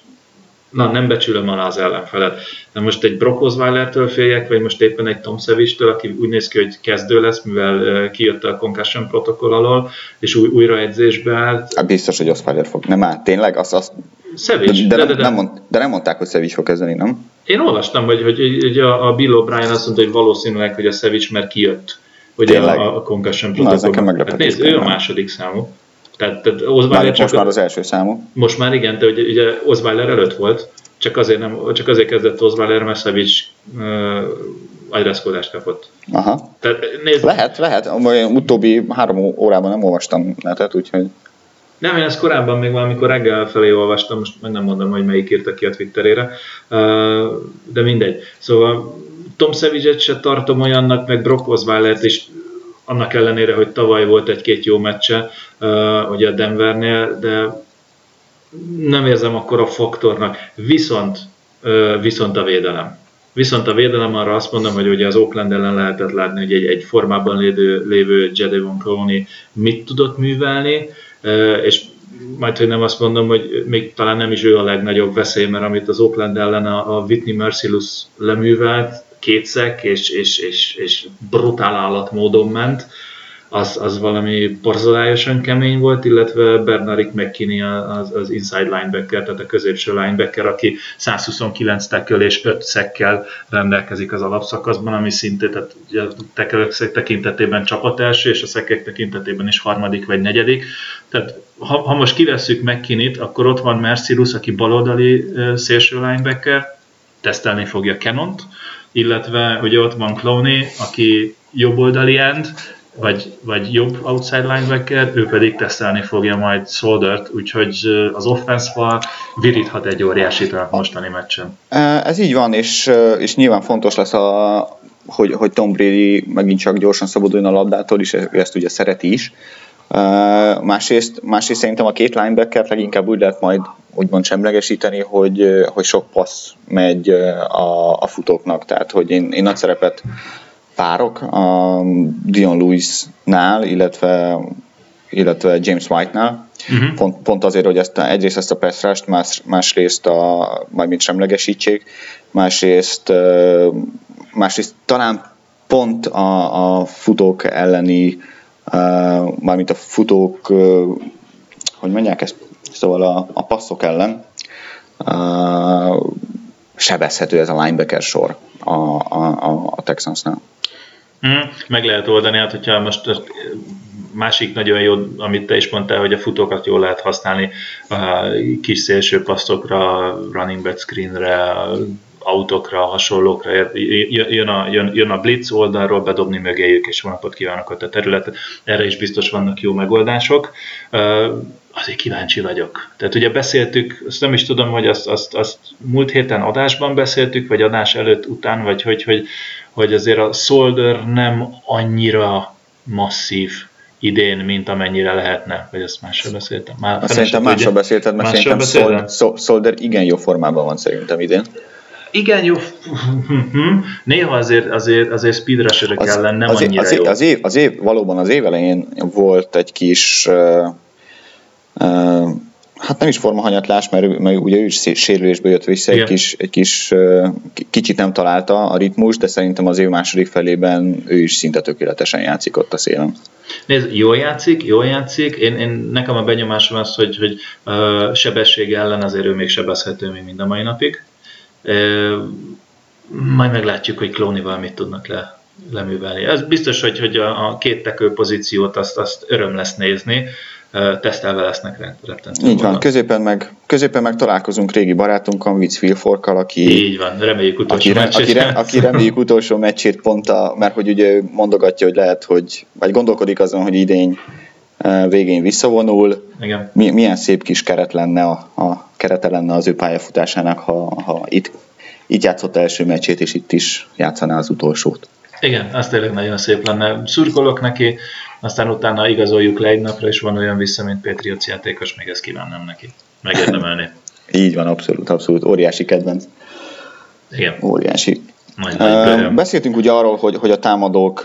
na, nem becsülöm alá az ellenfelet. De most egy Brock Osweilertől féljek, vagy most éppen egy Tom Savage-től, aki úgy néz ki, hogy kezdő lesz, mivel kijött a concussion protokoll alól, és új, újra edzésbe állt. Hát biztos, hogy Osweiler fog. Nem áll, tényleg? Azt, azt... Savage, de, de, de, de, nem mond, de nem mondták, hogy Savage fog kezdeni, nem? Én olvastam, hogy, hogy, hogy a, a Bill O'Brien azt mondta, hogy valószínűleg, hogy a Savage mert kijött. Hogy a, a concussion protokoll. Hát nézd, ő a második számú. Tehát, tehát Osweiler csak most már az első számú. Most már igen, de ugye, ugye Osweiler előtt volt, csak azért, nem, csak azért kezdett Osvalder Mesevic uh, agyrázkodást kapott. Aha. Tehát, nézd, Lehet, lehet. Utóbbi három órában nem olvastam netet, úgyhogy... Nem, én ezt korábban még valamikor reggel felé olvastam, most meg nem mondom, hogy melyik írta ki a Twitterére, de mindegy. Szóval Tom Savage-et se tartom olyannak, meg Brock Osweiler-t is annak ellenére, hogy tavaly volt egy-két jó meccse ugye a Denvernél, de nem érzem akkor a faktornak. Viszont, viszont a védelem. Viszont a védelem arra azt mondom, hogy ugye az Oakland ellen lehetett látni, hogy egy, egy formában lévő, lévő Jadevon Clowney mit tudott művelni, és majd, hogy nem azt mondom, hogy még talán nem is ő a legnagyobb veszély, mert amit az Oakland ellen a, a Whitney Mercilus leművelt, kétszek és, és, és, és brutál állatmódon ment, az, az valami borzalányosan kemény volt, illetve Bernard McKinney az, az inside linebacker, tehát a középső linebacker, aki 129 tackle és 5 szekkel rendelkezik az alapszakaszban, ami szintén tehát a tackle tekintetében csapat első, és a szekek tekintetében is harmadik vagy negyedik. Tehát ha, ha most kivesszük McKinney-t, akkor ott van Mercilus, aki baloldali szélső linebacker, tesztelni fogja Canont, illetve ugye ott van Clowney, aki jobboldali end, vagy, vagy jobb outside linebacker, ő pedig tesztelni fogja majd Soldert, úgyhogy az offense fal viríthat egy óriásit a mostani meccsen. Ez így van, és, és nyilván fontos lesz, a, hogy, hogy Tom Brady megint csak gyorsan szabaduljon a labdától, és ezt ugye szereti is. Másrészt, másrészt szerintem a két linebacker leginkább úgy lehet majd úgymond semlegesíteni, hogy, hogy sok passz megy a, a futóknak, tehát hogy én, én nagy szerepet párok a Dion Lewis-nál, illetve, illetve James White-nál. Uh-huh. Pont, pont azért, hogy ezt, egyrészt ezt a rush más, másrészt a, majd mint semlegesítsék, másrészt, másrészt talán pont a, a futók elleni, mármint a futók, hogy mondják ezt, szóval a, a passzok ellen sebezhető ez a linebacker sor a, a, a Texansnál. Mm, meg lehet oldani, hát hogyha most másik nagyon jó, amit te is mondtál, hogy a futókat jól lehet használni a kis szélső passzokra, running back screenre, autókra, hasonlókra, jön a, jön, jön a blitz oldalról bedobni mögéjük, és ott kívánok ott a területet. Erre is biztos vannak jó megoldások. Azért kíváncsi vagyok. Tehát ugye beszéltük, azt nem is tudom, hogy azt, azt, azt múlt héten adásban beszéltük, vagy adás előtt, után, vagy hogy, hogy hogy azért a Solder nem annyira masszív idén, mint amennyire lehetne, vagy ezt másról beszéltem. Már szerintem másról beszélted, mert szerintem Solder, Solder igen jó formában van szerintem idén. Igen, jó. Néha azért, azért, azért speedrusherek az, ellen nem az, annyira az, jó. Az év, az év, valóban az év elején volt egy kis uh, uh, hát nem is formahanyatlás, mert, mert ugye ő is sérülésből jött vissza, egy kis, egy kis kicsit nem találta a ritmus, de szerintem az év második felében ő is szinte tökéletesen játszik ott a szélen. Nézd, jól játszik, jól játszik. Én, én nekem a benyomásom az, hogy, hogy uh, sebesség ellen azért ő még sebezhető még mind a mai napig. Majd meglátjuk, hogy Klónival mit tudnak le, leművelni. Ez biztos, hogy, hogy a, a két tekő pozíciót azt, azt öröm lesz nézni tesztelve lesznek rettentő. Így van, középen meg, középen meg találkozunk régi barátunkkal, Vicz Wilforkkal, aki... Így van, reméljük utolsó aki, meccsét. Aki, aki reméljük utolsó meccsét pont a, mert hogy ugye mondogatja, hogy lehet, hogy, vagy gondolkodik azon, hogy idény végén visszavonul. Igen. Milyen szép kis keret lenne a, a kerete lenne az ő pályafutásának, ha, ha itt, itt játszott első meccsét, és itt is játszaná az utolsót. Igen, az tényleg nagyon szép lenne. Szurkolok neki, aztán utána igazoljuk le egy napra, és van olyan vissza, mint Patriots játékos, még ezt kívánnám neki. Megérdemelni. <laughs> Így van, abszolút, abszolút. Óriási kedvenc. Igen. Óriási. Majd, majd uh, beszéltünk ugye arról, hogy, hogy a támadók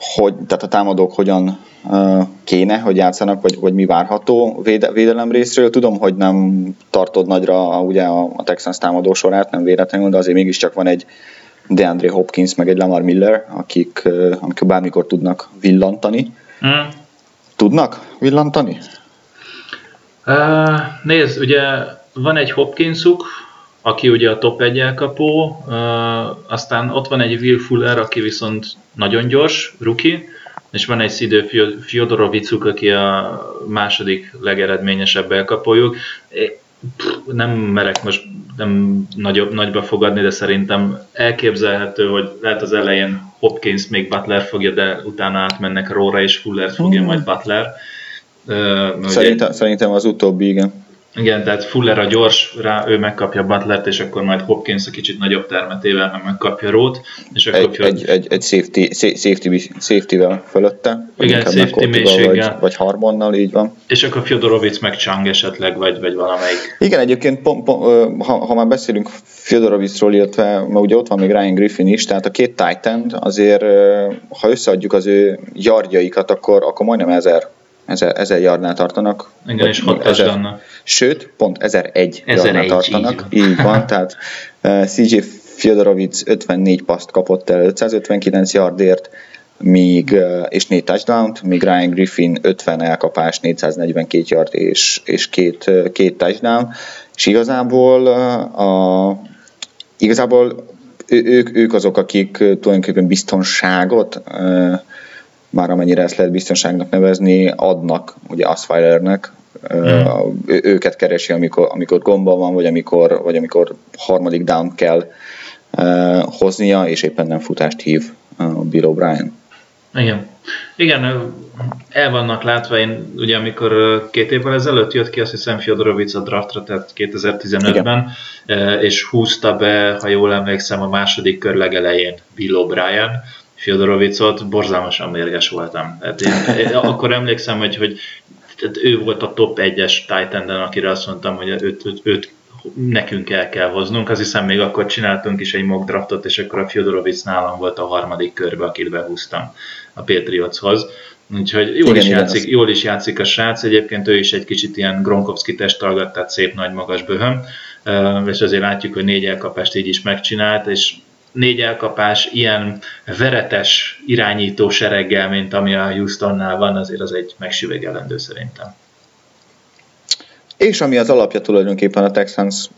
hogy, tehát a támadók hogyan uh, kéne, hogy játszanak, vagy, vagy mi várható véde, védelem részről. Tudom, hogy nem tartod nagyra ugye a, a Texans támadó sorát, nem véletlenül, de azért mégiscsak van egy DeAndre Hopkins, meg egy Lamar Miller, akik, akik bármikor tudnak villantani. Mm. Tudnak villantani? Uh, nézd, ugye van egy Hopkinsuk, aki ugye a top 1 elkapó, aztán ott van egy Will Fuller, aki viszont nagyon gyors, rookie, és van egy Szidő Fyodorovicuk, aki a második legeredményesebb elkapójuk. Nem merek most nem nagyobb, nagyba fogadni, de szerintem elképzelhető, hogy lehet az elején Hopkins még Butler fogja, de utána átmennek Róra és Fuller fogja mm. majd Butler. Uh, szerintem, ugye, szerintem az utóbbi, igen. Igen, tehát Fuller a gyors, rá ő megkapja Butlert, és akkor majd Hopkins a kicsit nagyobb termetével meg megkapja Rót. És akkor egy, egy, egy, egy safety, safety, safety-vel fölötte. Igen, safety mélységgel. Vagy, vagy Harmonnal, így van. És akkor Fyodorovic meg Chang esetleg, vagy, vagy valamelyik. Igen, egyébként pont, pont, ha, ha már beszélünk Fyodorovicról, illetve mert ugye ott van még Ryan Griffin is, tehát a két Titan azért, ha összeadjuk az ő yardjaikat, akkor, akkor majdnem ezer ezer, ezer yardnál tartanak. Igen, és 6 ezer, Sőt, pont 1001 yardnál tartanak. Így, így van, tehát uh, CJ Fyodorovic 54 paszt kapott el 559 yardért, míg, uh, és 4 touchdown míg Ryan Griffin 50 elkapás, 442 yard és, és két, uh, két touchdown, és igazából uh, a, igazából ő, ők, ők azok, akik tulajdonképpen biztonságot már amennyire ezt lehet biztonságnak nevezni, adnak ugye Asfilernek, hmm. őket keresi, amikor, amikor gomba van, vagy amikor, vagy amikor harmadik down kell uh, hoznia, és éppen nem futást hív uh, Bill O'Brien. Igen. Igen, el vannak látva, én ugye amikor két évvel ezelőtt jött ki, azt hiszem Fyodorovic a draftra, tehát 2015-ben, Igen. és húzta be, ha jól emlékszem, a második kör legelején Bill O'Brien, Fyodorovicot, borzalmasan mérges voltam. Hát én, én akkor emlékszem, hogy, hogy tehát ő volt a top 1-es titan akire azt mondtam, hogy őt, őt, őt nekünk el kell hoznunk. Az hiszem még akkor csináltunk is egy mock draftot, és akkor a Fyodorovic nálam volt a harmadik körbe, akit behúztam a Patriotshoz. Úgyhogy jól, Igen, is játszik, jól is játszik a srác, egyébként ő is egy kicsit ilyen Gronkowski testalgat, tehát szép nagy magas böhöm, és azért látjuk, hogy négy elkapást így is megcsinált, és négy elkapás ilyen veretes irányító sereggel, mint ami a Houstonnál van, azért az egy megsüvegelendő szerintem. És ami az alapja tulajdonképpen a Texans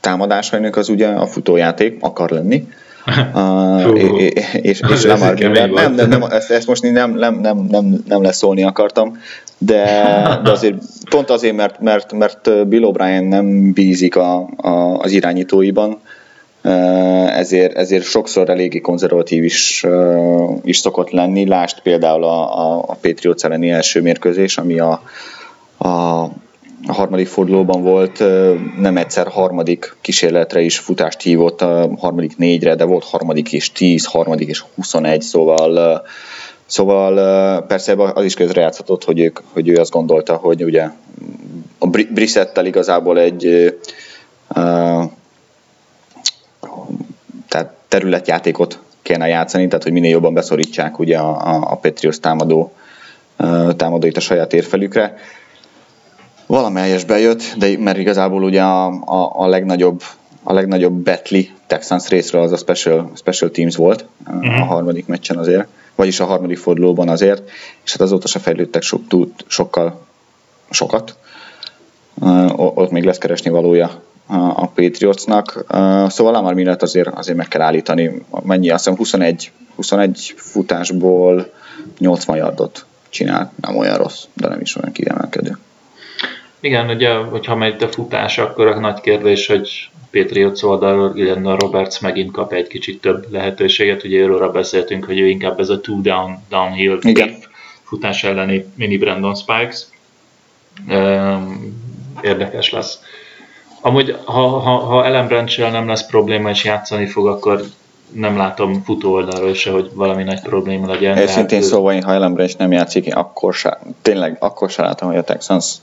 támadásainak, az ugye a futójáték akar lenni. <laughs> uh, és, és Lamar nem, nem, nem, nem, ezt, ezt most nem, nem, nem, nem, nem leszólni akartam, de, <laughs> de azért pont azért, mert, mert, mert Bill O'Brien nem bízik a, a, az irányítóiban, ezért, ezért sokszor eléggé konzervatív is, is szokott lenni. Lást például a, a, a Patriots elleni első mérkőzés, ami a, a, a harmadik fordulóban volt, nem egyszer harmadik kísérletre is futást hívott, a harmadik négyre, de volt harmadik és tíz, harmadik és 21, szóval Szóval persze az is közrejátszott, hogy, ők, hogy ő azt gondolta, hogy ugye a Brissettel igazából egy tehát területjátékot kéne játszani, tehát hogy minél jobban beszorítsák ugye a, a, a Patriots támadó, támadóit a saját érfelükre. Valamelyes bejött, de mert igazából ugye a, a, a legnagyobb a legnagyobb betli Texans részről az a Special, special Teams volt uh-huh. a harmadik meccsen azért, vagyis a harmadik fordulóban azért, és hát azóta se fejlődtek so, tud, sokkal sokat. Uh, ott még lesz keresni valója a Patriotsnak. Szóval Lamar Millert azért, azért meg kell állítani. Mennyi? Azt hiszem 21, 21 futásból 80 yardot csinált. Nem olyan rossz, de nem is olyan kiemelkedő. Igen, ugye, hogyha megy a futás, akkor a nagy kérdés, hogy Patriots oldalról Ilena Roberts megint kap egy kicsit több lehetőséget. Ugye őről beszéltünk, hogy ő inkább ez a two down, downhill Igen. futás elleni mini Brandon Spikes. Érdekes lesz. Amúgy, ha, ha, ha Ellen nem lesz probléma és játszani fog, akkor nem látom futó oldalról se, hogy valami nagy probléma legyen. Őszintén hát, szóval, ha Ellen Branch nem játszik, akkor se, tényleg akkor se látom, hogy a Texans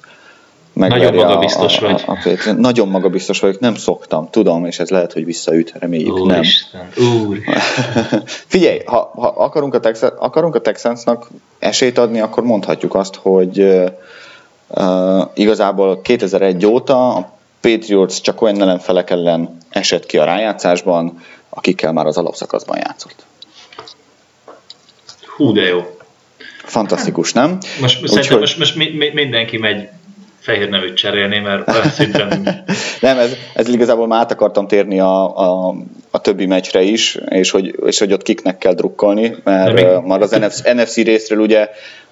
nagyon magabiztos a, a, vagy. A, a, nagyon magabiztos vagyok, nem szoktam, tudom, és ez lehet, hogy visszaüt, reméljük Úr nem. Isten, úr. Figyelj, ha, ha akarunk, a Texas, akarunk a Texansnak esélyt adni, akkor mondhatjuk azt, hogy uh, igazából 2001 óta a Patriots csak olyan ellenfelek ellen esett ki a rájátszásban, akikkel már az alapszakaszban játszott. Hú, de jó. Fantasztikus, nem? Most, Úgy, szerintem hogy... most, most mindenki megy fehér nevűt cserélni, mert <laughs> szintén... Nem, ez, ez igazából már át akartam térni a, a, a többi meccsre is, és hogy, és hogy ott kiknek kell drukkolni, mert már az NFC, NFC részről ugye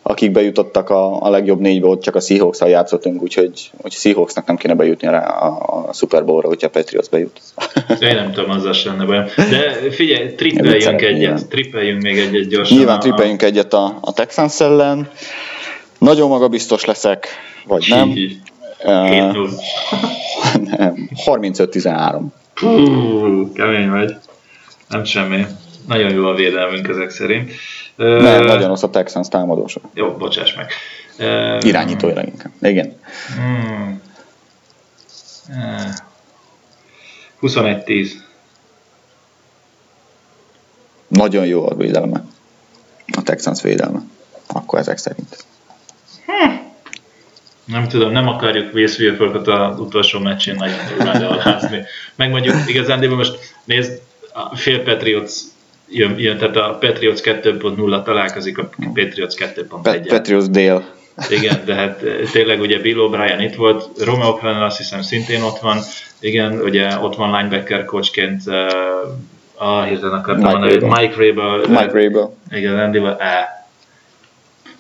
akik bejutottak a, a legjobb négybe, ott csak a seahawks játszottunk, úgyhogy, úgyhogy Seahawksnak nem kéne bejutni rá a, a Super Bowl-ra, hogyha a Patriots bejut. <laughs> Én nem tudom, az sem lenne bajom. De figyelj, trippeljünk egyet, trippeljünk még egyet gyorsan. Nyilván trippeljünk a... egyet a, a Texans ellen. Nagyon magabiztos leszek, vagy nem. 7-0. nem, <laughs> 35-13. Hú, kemény vagy. Nem semmi. Nagyon jó a védelmünk ezek szerint. Nem, uh, nagyon rossz a Texans támadósa. Jó, bocsáss meg. Uh, Irányítója inkább. Igen. Hmm. Uh, 21-10. Nagyon jó a védelme. A Texans védelme. Akkor ezek szerint. Hm. Nem tudom, nem akarjuk Wills Wilforkot az utolsó meccsén nagyon durván alázni. Meg mondjuk igazán, de most nézd, a fél Patriots jön, jön, tehát a Patriots 2.0 találkozik a Patriots 2.1. Patriots dél. Igen, de hát eh, tényleg ugye Bill O'Brien itt volt, Romeo Flanner azt hiszem szintén ott van, igen, ugye ott van linebacker coachként, uh, ah, hirtelen akartam Mike mondani. Mike Rabel. Mike Rabel. Igen, Andyval, eh.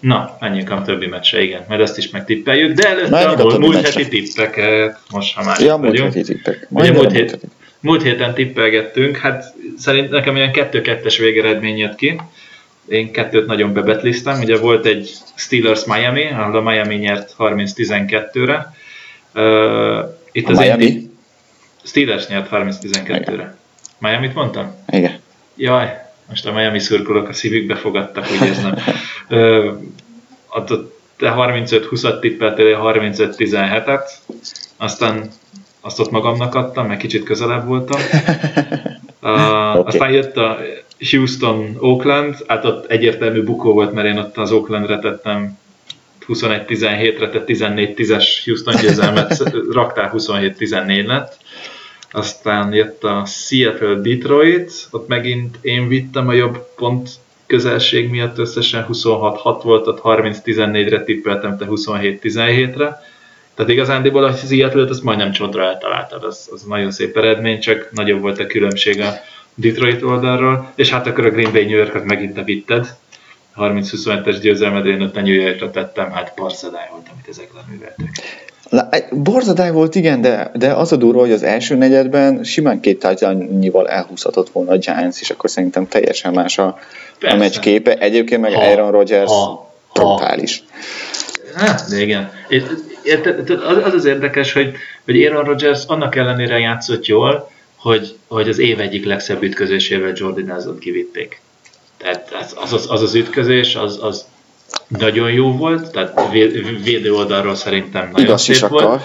Na, menjünk a többi meccse, igen, mert ezt is megtippeljük, de előtte a, a múlt heti tippeket, most ha már ja, múlt heti tippek. Ugye múlt, hét, múlt héten tippelgettünk, hát szerint nekem ilyen 2-2-es végeredmény jött ki. Én kettőt nagyon bebetliztem, ugye volt egy Steelers Miami, ahol a Miami nyert 30-12-re. Uh, itt a az Miami? Indi... Steelers nyert 30-12-re. Miami-t mondtam? Igen. Jaj, most a Miami szurkolók a szívükbe fogadtak, úgy érzem. te 35-20-at tippeltél, 35-17-et, aztán azt ott magamnak adtam, mert kicsit közelebb voltam. <laughs> Uh, okay. Aztán jött a Houston, Oakland, hát ott egyértelmű bukó volt, mert én ott az Oaklandre tettem 21-17-re, tehát 14-10-es Houston győzelmet, raktál 27-14 lett. Aztán jött a Seattle Detroit, ott megint én vittem a jobb pont közelség miatt összesen 26-6 volt, ott 30-14-re tippeltem, te 27-17-re tehát igazándiból a Seattle-t azt majdnem csontra eltaláltad, az, az nagyon szép eredmény, csak nagyobb volt a különbség a Detroit oldalról, és hát akkor a Green Bay New York-ot megint te vitted, 30-27-es győzelmed, én ott a New Yorkra tettem, hát parszadály volt, amit ezek leműveltek. Borzadály volt, igen, de, de az a durva, hogy az első negyedben simán két tárgyalnyival elhúzhatott volna a Giants, és akkor szerintem teljesen más a, a meccs képe. Egyébként meg ha, Aaron Rodgers ha, brutális. Hát, de igen. Érted, az az érdekes, hogy, hogy Aaron Rodgers annak ellenére játszott jól, hogy, hogy az év egyik legszebb ütközésével Jordi Nelson kivitték. Tehát az az, az, az ütközés, az, az nagyon jó volt, tehát védő oldalról szerintem nagyon Igaz szép volt.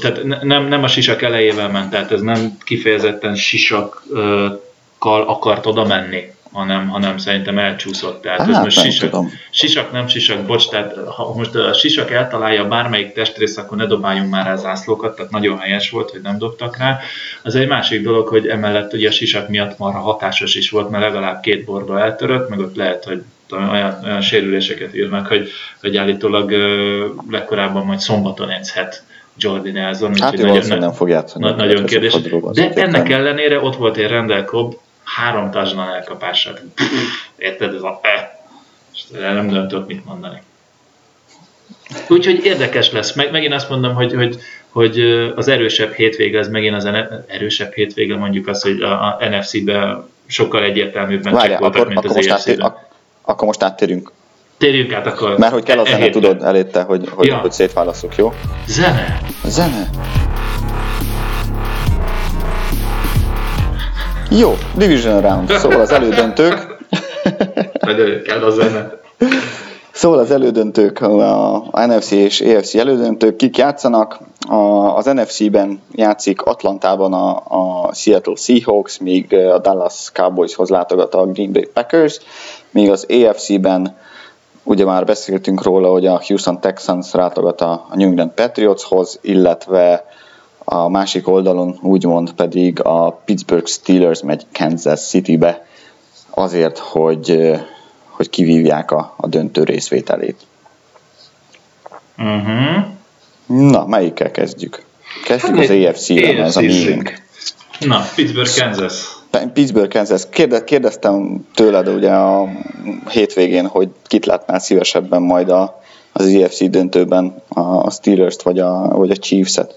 Tehát nem, nem a sisak elejével ment, tehát ez nem kifejezetten sisakkal akart oda menni hanem, hanem szerintem elcsúszott. Tehát hát, ez most sisak, tudom. sisak, nem sisak, bocs, tehát ha most a sisak eltalálja bármelyik testrész, akkor ne dobáljunk már rá zászlókat, tehát nagyon helyes volt, hogy nem dobtak rá. Az egy másik dolog, hogy emellett ugye a sisak miatt marha hatásos is volt, mert legalább két borba eltörött, meg ott lehet, hogy olyan, olyan sérüléseket ír meg, hogy, hogy állítólag legkorábban majd szombaton edzhet Jordi Nelson. Hát ő nagyon, nem fog játszani. Na, nagyon kérdés. De ennek ellenére ott volt egy Rendel Cobb, három touchdown elkapását. Érted, ez a e. Nem döntök mit mondani. Úgyhogy érdekes lesz. Meg, megint azt mondom, hogy, hogy, hogy az erősebb hétvége, az megint az erősebb hétvége, mondjuk az, hogy a, a NFC-be sokkal egyértelműbben Várjál, voltak, akkor, mint akkor az most áttér, Akkor most áttérünk. Térjünk át akkor. Mert hogy kell a zene, tudod előtte, hogy, hogy, ja. hogy szétválaszok, jó? Zene. Zene. Jó, Division Round, szóval az elődöntők. kell a zene. <laughs> Szóval az elődöntők, a NFC és AFC elődöntők, kik játszanak? A, az NFC-ben játszik Atlantában a, a Seattle Seahawks, míg a Dallas Cowboyshoz látogat a Green Bay Packers, míg az AFC-ben ugye már beszéltünk róla, hogy a Houston Texans látogat a New England Patriotshoz, illetve a másik oldalon úgymond pedig a Pittsburgh Steelers megy Kansas Citybe azért, hogy, hogy kivívják a, a döntő részvételét. Uh-huh. Na, melyikkel kezdjük? Kezdjük hát az AFC-re, ez a miénk. Na, Pittsburgh, Kansas. Pittsburgh, Kansas. Kérde, kérdeztem tőled ugye a hétvégén, hogy kit látnál szívesebben majd a, az EFC döntőben, a Steelers-t vagy a, vagy a Chiefs-et.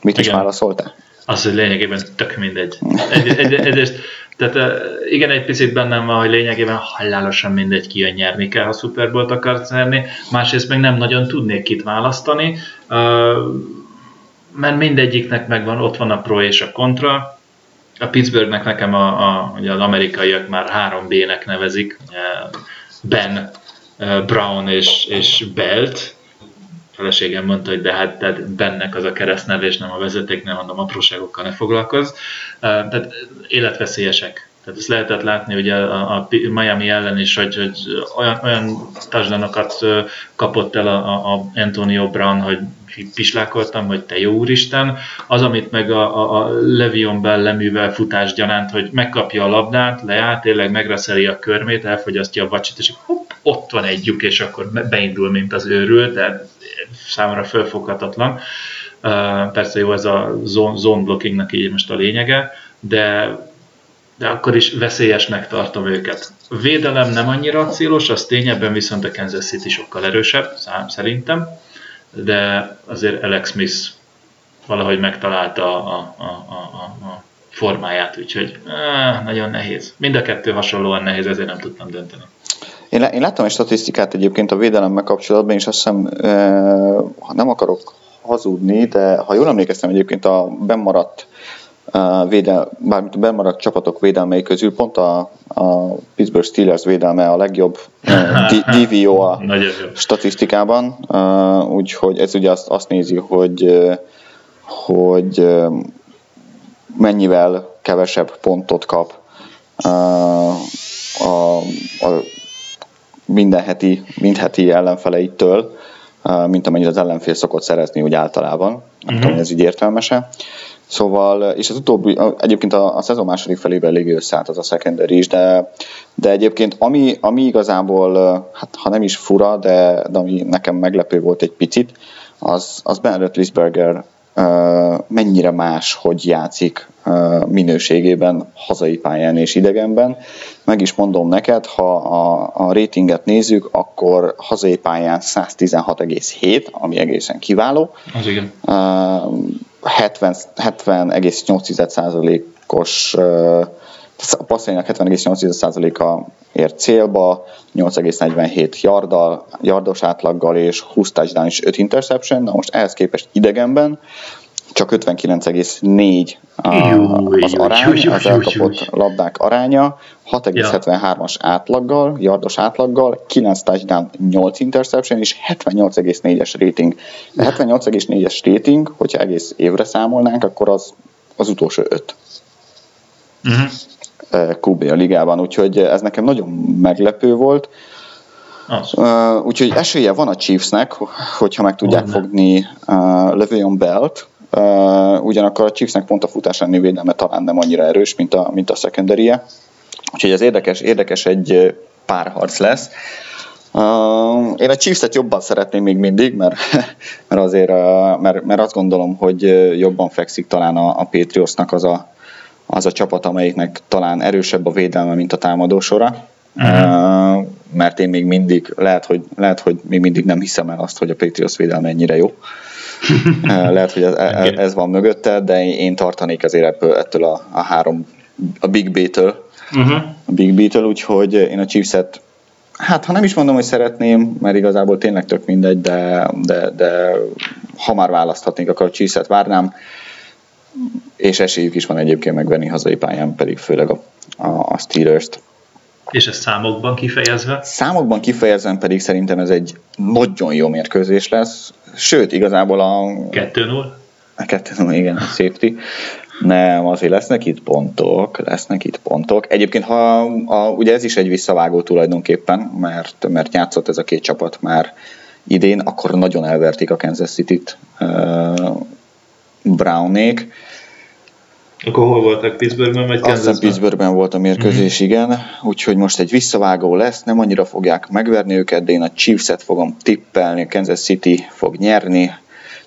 Mit Igen. is válaszoltál? Az, hogy lényegében tök mindegy. <laughs> Egy, egy, egyrészt, tehát igen, egy picit bennem van, hogy lényegében halálosan mindegy ki nyerni kell, ha Super Bowl-t akarsz nyerni. Másrészt meg nem nagyon tudnék kit választani, mert mindegyiknek megvan, ott van a pro és a kontra. A Pittsburghnek nekem a, a, ugye az amerikaiak már három B-nek nevezik, Ben, Brown és, és Belt, feleségem mondta, hogy de hát tehát bennek az a keresztneve, és nem a vezeték, nem mondom, apróságokkal ne foglalkozz. Tehát életveszélyesek. Tehát ezt lehetett látni ugye a, Miami ellen is, hogy, hogy olyan, olyan touchdownokat kapott el a, a Antonio Brown, hogy pislákoltam, hogy te jó úristen. Az, amit meg a, a, a Levion Bell leművel futás gyanánt, hogy megkapja a labdát, leáll, tényleg megreszeli a körmét, elfogyasztja a vacsit, és hopp, ott van egy lyuk, és akkor beindul, mint az őrült, de számomra fölfoghatatlan. Persze jó, ez a zone, zone blockingnak így most a lényege, de, de akkor is veszélyesnek tartom őket. A védelem nem annyira célos, az tényebben viszont a Kansas City sokkal erősebb, szám szerintem, de azért Alex Smith valahogy megtalálta a, a, a, a, a formáját, úgyhogy áh, nagyon nehéz. Mind a kettő hasonlóan nehéz, ezért nem tudtam dönteni. Én, én láttam egy statisztikát egyébként a védelemmel kapcsolatban, és azt hiszem, e, nem akarok hazudni, de ha jól emlékeztem egyébként a bemaradt védel, bármint a bemaradt csapatok védelmei közül pont a, a Pittsburgh Steelers védelme a legjobb <laughs> DVO a statisztikában, úgyhogy ez ugye azt, azt nézi, hogy, hogy mennyivel kevesebb pontot kap a, a, a minden heti, mind heti ellenfeleitől, mint amennyit az ellenfél szokott szerezni úgy általában. Nem uh-huh. tudom, ez így értelmese. Szóval, és az utóbbi, egyébként a, a szezon második felében elég összeállt az a secondary is, de, de egyébként ami, ami igazából, hát ha nem is fura, de, de ami nekem meglepő volt egy picit, az, az Benedict Lisberger mennyire más, hogy játszik minőségében hazai pályán és idegenben. Meg is mondom neked, ha a, a ratinget nézzük, akkor hazai pályán 116,7, ami egészen kiváló. Az igen. 70, 70,8%-os a passzainak 70,8%-a ért célba, 8,47 yardal, yardos átlaggal és 20 touchdown és 5 interception. Na most ehhez képest idegenben csak 59,4 az arány, az elkapott labdák aránya, 6,73-as átlaggal, yardos átlaggal, 9 touchdown, 8 interception és 78,4-es rating. De 78,4-es rating, hogyha egész évre számolnánk, akkor az az utolsó 5. Uh-huh. QB a ligában, úgyhogy ez nekem nagyon meglepő volt. Uh, úgyhogy esélye van a Chiefsnek, hogyha meg tudják oh, fogni uh, Le'Veon Belt, Uh, ugyanakkor a Chiefsnek pont a futás elleni védelme talán nem annyira erős, mint a, mint a secondary -e. Úgyhogy ez érdekes, érdekes egy párharc lesz. Uh, én a Chiefs-et jobban szeretném még mindig, mert, <laughs> mert azért, uh, mert, mert azt gondolom, hogy jobban fekszik talán a, a Patriotsnak az a, az a csapat, amelyiknek talán erősebb a védelme, mint a támadósora. Uh-huh. Uh, mert én még mindig, lehet hogy, lehet, hogy még mindig nem hiszem el azt, hogy a Patriots védelme ennyire jó. <laughs> Lehet, hogy ez, ez van mögötte, de én tartanék azért ebből, ettől a, a három, a Big B-től, uh-huh. a Big B-től, úgyhogy én a Chiefs-et Hát, ha nem is mondom, hogy szeretném, mert igazából tényleg tök mindegy, de, de, de ha már választhatnék, akkor a Chiefs-et várnám, és esélyük is van egyébként megvenni hazai pályán, pedig főleg a, a, a Steelers-t. És ez számokban kifejezve? Számokban kifejezve pedig szerintem ez egy nagyon jó mérkőzés lesz. Sőt, igazából a... 2-0? A 2-0, igen, a safety. Nem, azért lesznek itt pontok, lesznek itt pontok. Egyébként, ha a, ugye ez is egy visszavágó tulajdonképpen, mert, mert játszott ez a két csapat már idén, akkor nagyon elverték a Kansas City-t Brownék. Akkor hol voltak? Pittsburghben vagy Kansasban? Aztán Pittsburghben volt a mérkőzés, mm-hmm. igen. Úgyhogy most egy visszavágó lesz, nem annyira fogják megverni őket, de én a Chiefs-et fogom tippelni, a Kansas City fog nyerni.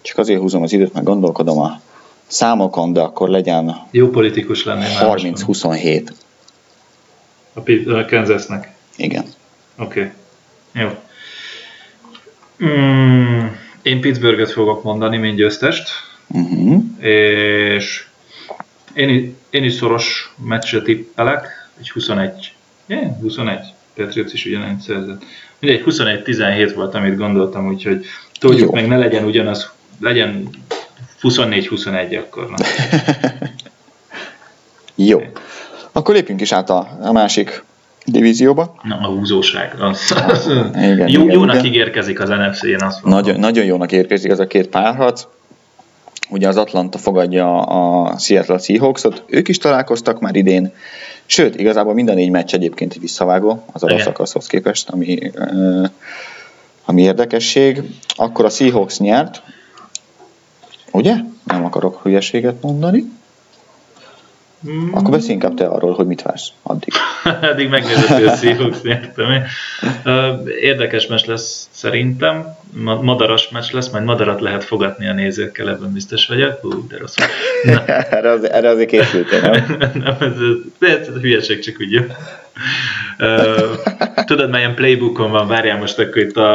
Csak azért húzom az időt, mert gondolkodom a számokon, de akkor legyen Jó politikus lennél már. 30-27. A, Pi- a Kansasnek. Igen. Oké. Okay. Jó. Mm, én Pittsburghet fogok mondani, mint győztest, Uh-huh. és én, én is szoros meccset tippelek, egy 21. Yeah, 21. Patriots is ugyanennyit szerzett. Mindegy, 21-17 volt, amit gondoltam, úgyhogy tudjuk meg, ne legyen ugyanaz, legyen 24-21 akkor. Na. <laughs> Jó. Akkor lépjünk is át a, a másik divízióba. Na, a húzóság. Az, az, Igen, jó, igen, jónak igen. ígérkezik az NFC, én azt mondom. Nagyon, nagyon jónak érkezik ez a két párharc. Ugye az Atlanta fogadja a Seattle Seahawksot, ők is találkoztak már idén, sőt, igazából minden négy meccs egyébként egy visszavágó az Igen. alapszakaszhoz képest, ami, ö, ami érdekesség. Akkor a Seahawks nyert, ugye? Nem akarok hülyeséget mondani. Mm. Akkor beszélj inkább te arról, hogy mit vársz addig. <laughs> Eddig megnézett, hogy a Seahawks. Ö, Érdekes meccs lesz szerintem, Ma- madaras meccs lesz, majd madarat lehet fogatni a nézőkkel, ebben biztos vagyok. Hú, de rossz. <laughs> erre, az, erre azért készültél, nem? <laughs> nem, ez, ez, ez, ez hülyeség csak úgy jó. Tudod, melyen playbookon van, várjál most akkor itt a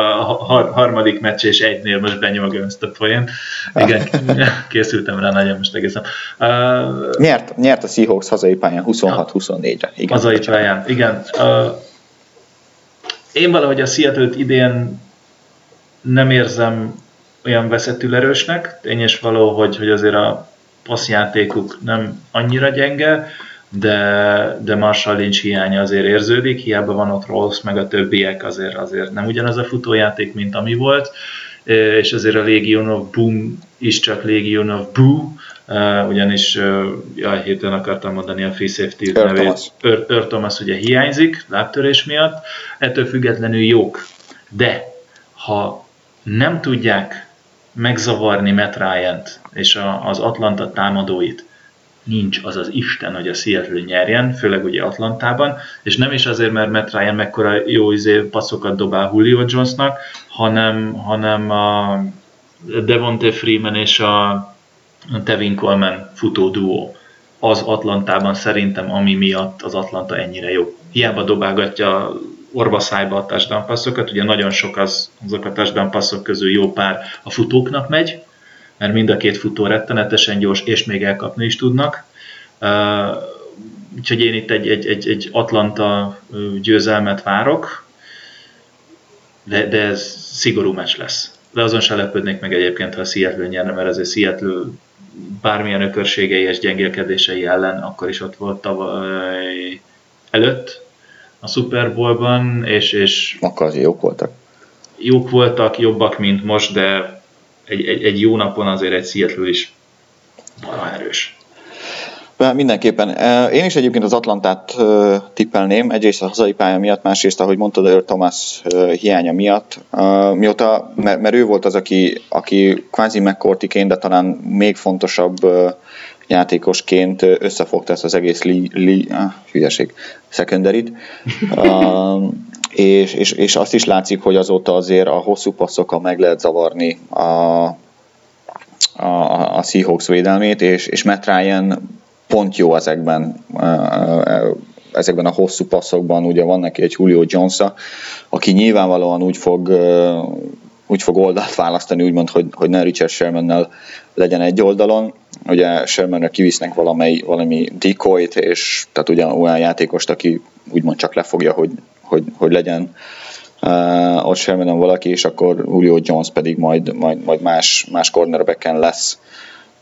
har- harmadik meccs és egynél most benyomogom ezt a poént. Igen, <laughs> készültem rá nagyon most egészen. Ö, Nyert, nyert a Seahawks hazai pályán 26-24-re. Igen, Hazai pályán, igen. Uh, én valahogy a seattle idén nem érzem olyan veszetül erősnek. Tényes való, hogy, hogy azért a passzjátékuk nem annyira gyenge, de, de Marshall Lynch hiánya azért érződik, hiába van ott Rolls, meg a többiek azért, azért nem ugyanaz a futójáték, mint ami volt, és azért a Legion of Boom is csak Legion of Boo, ugyanis, jaj, hirtelen akartam mondani a free safety Earl nevét. Thomas. Thomas ugye hiányzik, lábtörés miatt, ettől függetlenül jók. De ha nem tudják megzavarni Matt Ryan-t és a, az Atlanta támadóit, nincs az az Isten, hogy a Seattle nyerjen, főleg ugye Atlantában, és nem is azért, mert Matt Ryan mekkora jó izé passzokat dobál Julio Jonesnak, hanem, hanem a Devonte Freeman és a Tevin Coleman futó duó az Atlantában szerintem, ami miatt az Atlanta ennyire jó. Hiába dobálgatja orvaszájba a touchdown passzokat, ugye nagyon sok az, azok a touchdown passzok közül jó pár a futóknak megy, mert mind a két futó rettenetesen gyors, és még elkapni is tudnak. Úgyhogy én itt egy, egy, egy, egy Atlanta győzelmet várok, de, de ez szigorú meccs lesz. De azon se lepődnék meg egyébként, ha a Seattle nyerne, mert azért Seattle bármilyen ökörségei és gyengélkedései ellen akkor is ott volt tavaly előtt a Super Bowlban, és, és Akkor azért jók voltak. jók voltak, jobbak, mint most, de egy, egy, egy jó napon azért egy Seattle is valami erős. De Mindenképpen. Én is egyébként az Atlantát tippelném, egyrészt a hazai pálya miatt, másrészt, ahogy mondtad, Earl Thomas hiánya miatt. Mióta, mert ő volt az, aki, aki kvázi McCourtyként, de talán még fontosabb játékosként összefogta ezt az egész li, li, ah, hülyeség, secondary és, és, és azt is látszik, hogy azóta azért a hosszú passzokkal meg lehet zavarni a, a, a Seahawks védelmét, és, és Matt Ryan pont jó ezekben, ezekben a hosszú passzokban, ugye van neki egy Julio jones aki nyilvánvalóan úgy fog, úgy fog oldalt választani, úgymond, hogy, hogy ne Richard sherman legyen egy oldalon, ugye Shermanre kivisznek valamely, valami decoy-t, és tehát ugye olyan játékost, aki úgymond csak lefogja, hogy, hogy, hogy legyen uh, ott Shermanon valaki, és akkor Julio Jones pedig majd, majd, majd más, más cornerbacken lesz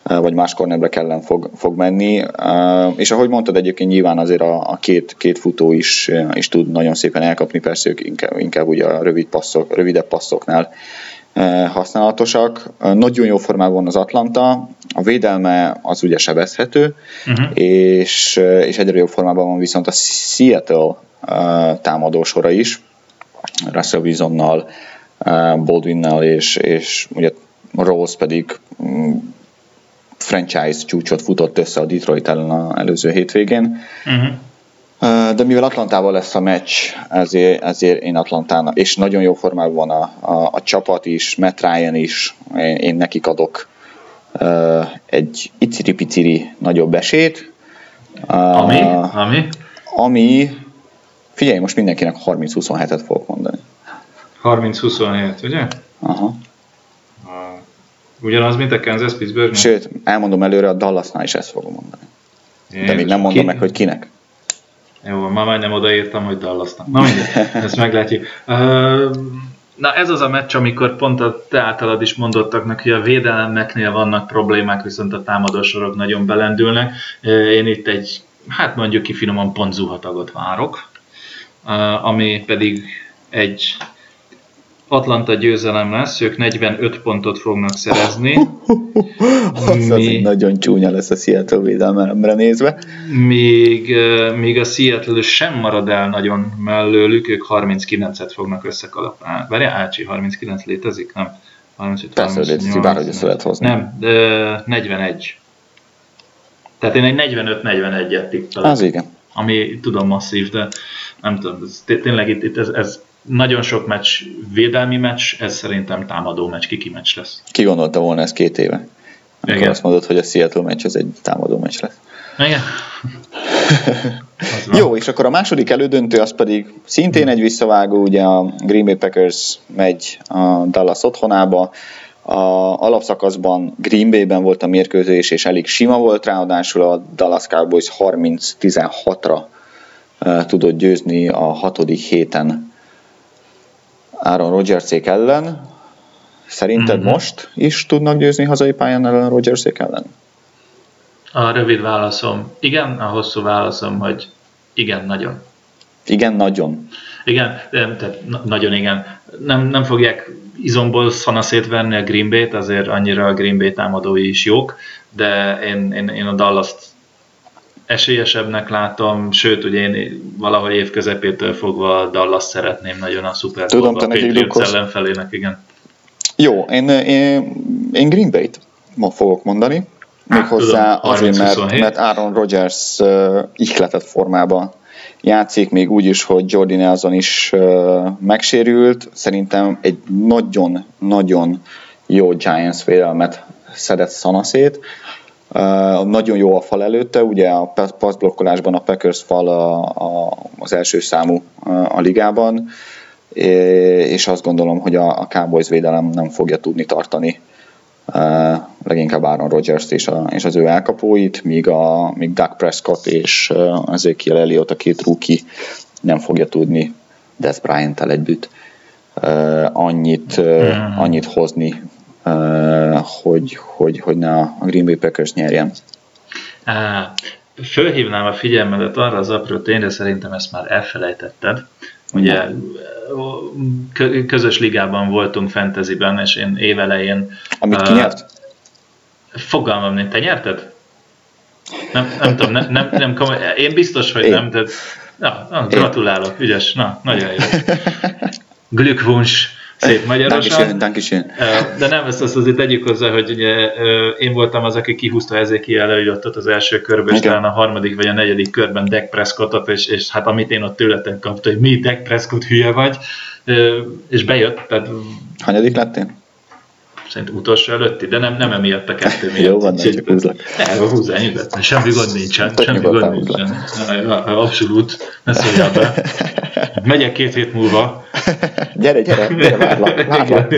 vagy más cornerback ellen fog, fog menni. És ahogy mondtad, egyébként nyilván azért a, a két, két futó is, is tud nagyon szépen elkapni, persze ők inkább, inkább ugye a rövid passzok, rövidebb passzoknál használatosak. Nagyon jó formában van az Atlanta, a védelme az ugye sebezhető, uh-huh. és, és egyre jobb formában van viszont a Seattle támadósora is, Russell Wilsonnal, Baldwinnal és, és ugye Rose pedig mm, franchise csúcsot futott össze a Detroit ellen az előző hétvégén. Uh-huh. De mivel Atlantával lesz a meccs, ezért, ezért én Atlantának, és nagyon jó formában van a, a, a csapat is, Matt Ryan is, én, én nekik adok egy iciri-piciri nagyobb esét. Ami? Ami? Ami, figyelj, most mindenkinek 30-27-et fogok mondani. 30-27, ugye? Aha. Ugyanaz, mint a Kansas Pittsburgh? Sőt, elmondom előre, a Dallasnál is ezt fogom mondani. Én De még nem mondom ki... meg, hogy kinek. Jó, már majdnem odaírtam, hogy Dallasnak. Na mindegy, <laughs> ezt meglátjuk. Na ez az a meccs, amikor pont a te általad is mondottaknak, hogy a védelemeknél vannak problémák, viszont a támadósorok nagyon belendülnek. Én itt egy, hát mondjuk ki finoman pont zuhatagot várok, ami pedig egy Atlanta győzelem lesz, ők 45 pontot fognak szerezni. <laughs> az mi, nagyon csúnya lesz a Seattle védelmemre nézve. Míg, míg a Seattle sem marad el nagyon mellőlük, ők 39-et fognak összekalapálni. Várjál, Ácsi, 39 létezik? Nem. 35, Persze, létezik, bárhogy össze lehet hozni. Nem, de 41. Tehát én egy 45-41-et tippelek. Az igen. Ami tudom masszív, de nem tudom, ez, tényleg itt, itt ez, ez nagyon sok meccs védelmi meccs, ez szerintem támadó meccs, kiki meccs lesz. Ki gondolta volna ezt két éve? Amikor Igen. azt mondod, hogy a Seattle meccs az egy támadó meccs lesz. Igen. <laughs> Jó, és akkor a második elődöntő az pedig szintén egy visszavágó, ugye a Green Bay Packers megy a Dallas otthonába, a alapszakaszban Green Bay-ben volt a mérkőzés, és elég sima volt, ráadásul a Dallas Cowboys 30-16-ra tudott győzni a hatodik héten Aaron Rodgersék ellen. Szerinted mm-hmm. most is tudnak győzni hazai pályán ellen Rodgersék ellen? A rövid válaszom igen, a hosszú válaszom, hogy igen, nagyon. Igen, nagyon. Igen, tehát nagyon igen. Nem, nem fogják izomból szanaszét venni a Green Bay-t, azért annyira a Green Bay támadói is jók, de én, én, én a Dallas-t esélyesebbnek látom, sőt, ugye én valahogy év közepétől fogva Dallas szeretném nagyon a Super Tudom, te nekik drukkolsz. ellenfelének, igen. Jó, én, én, én Green Bay-t ma fogok mondani, méghozzá azért, mert, mert Aaron Rodgers uh, ihletett formában játszik, még úgy is, hogy Jordi Nelson is uh, megsérült. Szerintem egy nagyon-nagyon jó Giants védelmet szedett szanaszét. Uh, nagyon jó a fal előtte, ugye a passzblokkolásban a Packers fal a, a, az első számú a, a ligában, és azt gondolom, hogy a, a Cowboys védelem nem fogja tudni tartani uh, leginkább Aaron rodgers és, a, és az ő elkapóit, míg, a, míg Doug Prescott és uh, Ezekiel Elliott, a két rookie nem fogja tudni Des Bryant-tel együtt uh, annyit, uh, annyit hozni hogy, hogy, hogy ne a Green Bay Packers nyerjen. Fölhívnám a figyelmedet arra az apró tényre, szerintem ezt már elfelejtetted. Ugye közös ligában voltunk fantasyben, és én évelején... Amit ki nyert? Fogalmam nincs. Te nyerted? Nem, nem tudom, nem, nem, nem komoly. Én biztos, hogy én. nem, de na, na, gratulálok, ügyes, na, nagyon jó. <laughs> Glückwunsch szép magyarosan. Dankeschön, De nem, ezt, ezt azért tegyük hozzá, hogy ugye én voltam az, aki kihúzta ezért előadott az első körben, és talán a harmadik vagy a negyedik körben Dak Prescottot, és, és hát amit én ott tőletek kaptam, hogy mi Dak Prescott hülye vagy, és bejött. Tehát... Hanyadik lettél? Szerintem utolsó előtti, de nem, nem emiatt a kettő miatt. Jó van, nem csak húzlak. Ne, húzzál nyugodtan, semmi gond nincsen. Tök semmi gond nincsen. Abszolút, ne szóljál be. Megyek két hét múlva. gyere, gyere, gyere, várlak, várlak.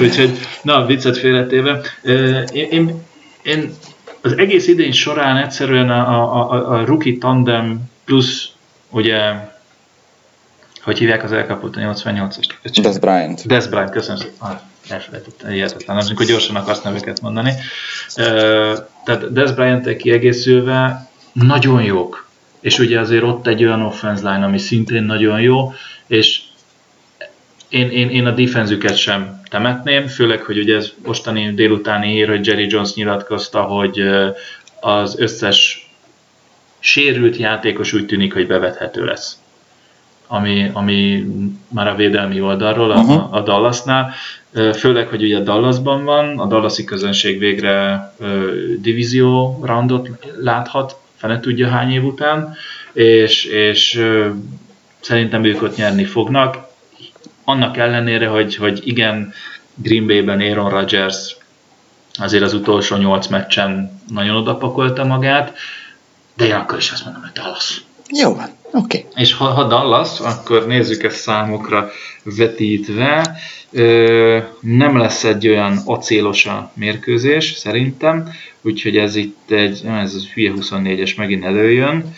Úgyhogy, na, viccet félretéve. Én, én, én az egész idény során egyszerűen a, a, a, a rookie tandem plusz ugye hogy hívják az elkapott a 88-as? Des Bryant. Des Bryant, köszönöm szépen elfelejtettem, hihetetlen, amikor gyorsan akarsz neveket mondani. Tehát Des bryant kiegészülve nagyon jók. És ugye azért ott egy olyan offense line, ami szintén nagyon jó, és én, én, én a defenzüket sem temetném, főleg, hogy ugye ez mostani délutáni hír, hogy Jerry Jones nyilatkozta, hogy az összes sérült játékos úgy tűnik, hogy bevethető lesz ami, ami már a védelmi oldalról, a, uh-huh. a Dallasnál. Főleg, hogy ugye Dallasban van, a Dallasi közönség végre divízió roundot láthat, fene tudja hány év után, és, és szerintem ők ott nyerni fognak. Annak ellenére, hogy, hogy igen, Green Bay-ben Aaron Rodgers azért az utolsó nyolc meccsen nagyon odapakolta magát, de én akkor is azt mondom, hogy Dallas. Jó van. Okay. És ha, ha Dallas, akkor nézzük ezt számokra vetítve. Ö, nem lesz egy olyan acélos a mérkőzés, szerintem, úgyhogy ez itt egy, ez az hülye 24-es megint előjön.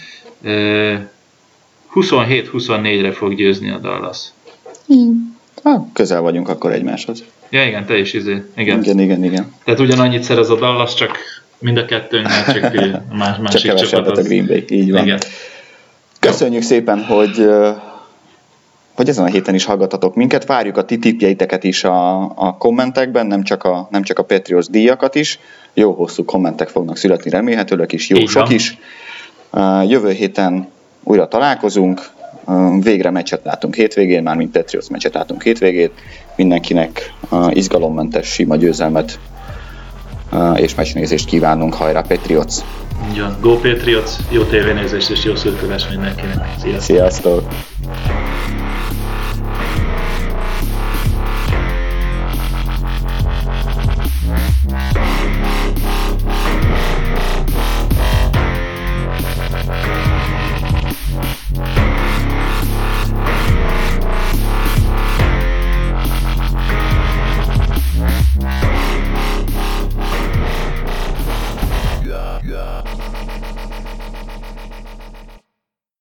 27-24-re fog győzni a Dallas. Hmm. Ha, közel vagyunk akkor egymáshoz. Ja, igen, te is izé. Igen. igen, igen, igen. Tehát ugyanannyit szerez a Dallas, csak mind a kettőnknek, csak <laughs> más, másik csak kevesebbet az... a Green Bay, így van. Igen. Köszönjük szépen, hogy hogy ezen a héten is hallgatatok minket. Várjuk a ti tipjeiteket is a, a kommentekben, nem csak a, nem csak a Patriots díjakat is. Jó hosszú kommentek fognak születni remélhetőleg is, jó Így sok is. Jövő héten újra találkozunk, végre meccset látunk hétvégén, már mint Patriots meccset látunk hétvégét. Mindenkinek izgalommentes, sima győzelmet és meccsnézést kívánunk, hajrá Patriots! Így Go Patriots, jó tévénézést és jó szürkövés mindenkinek! Sziasztok! Sziasztok.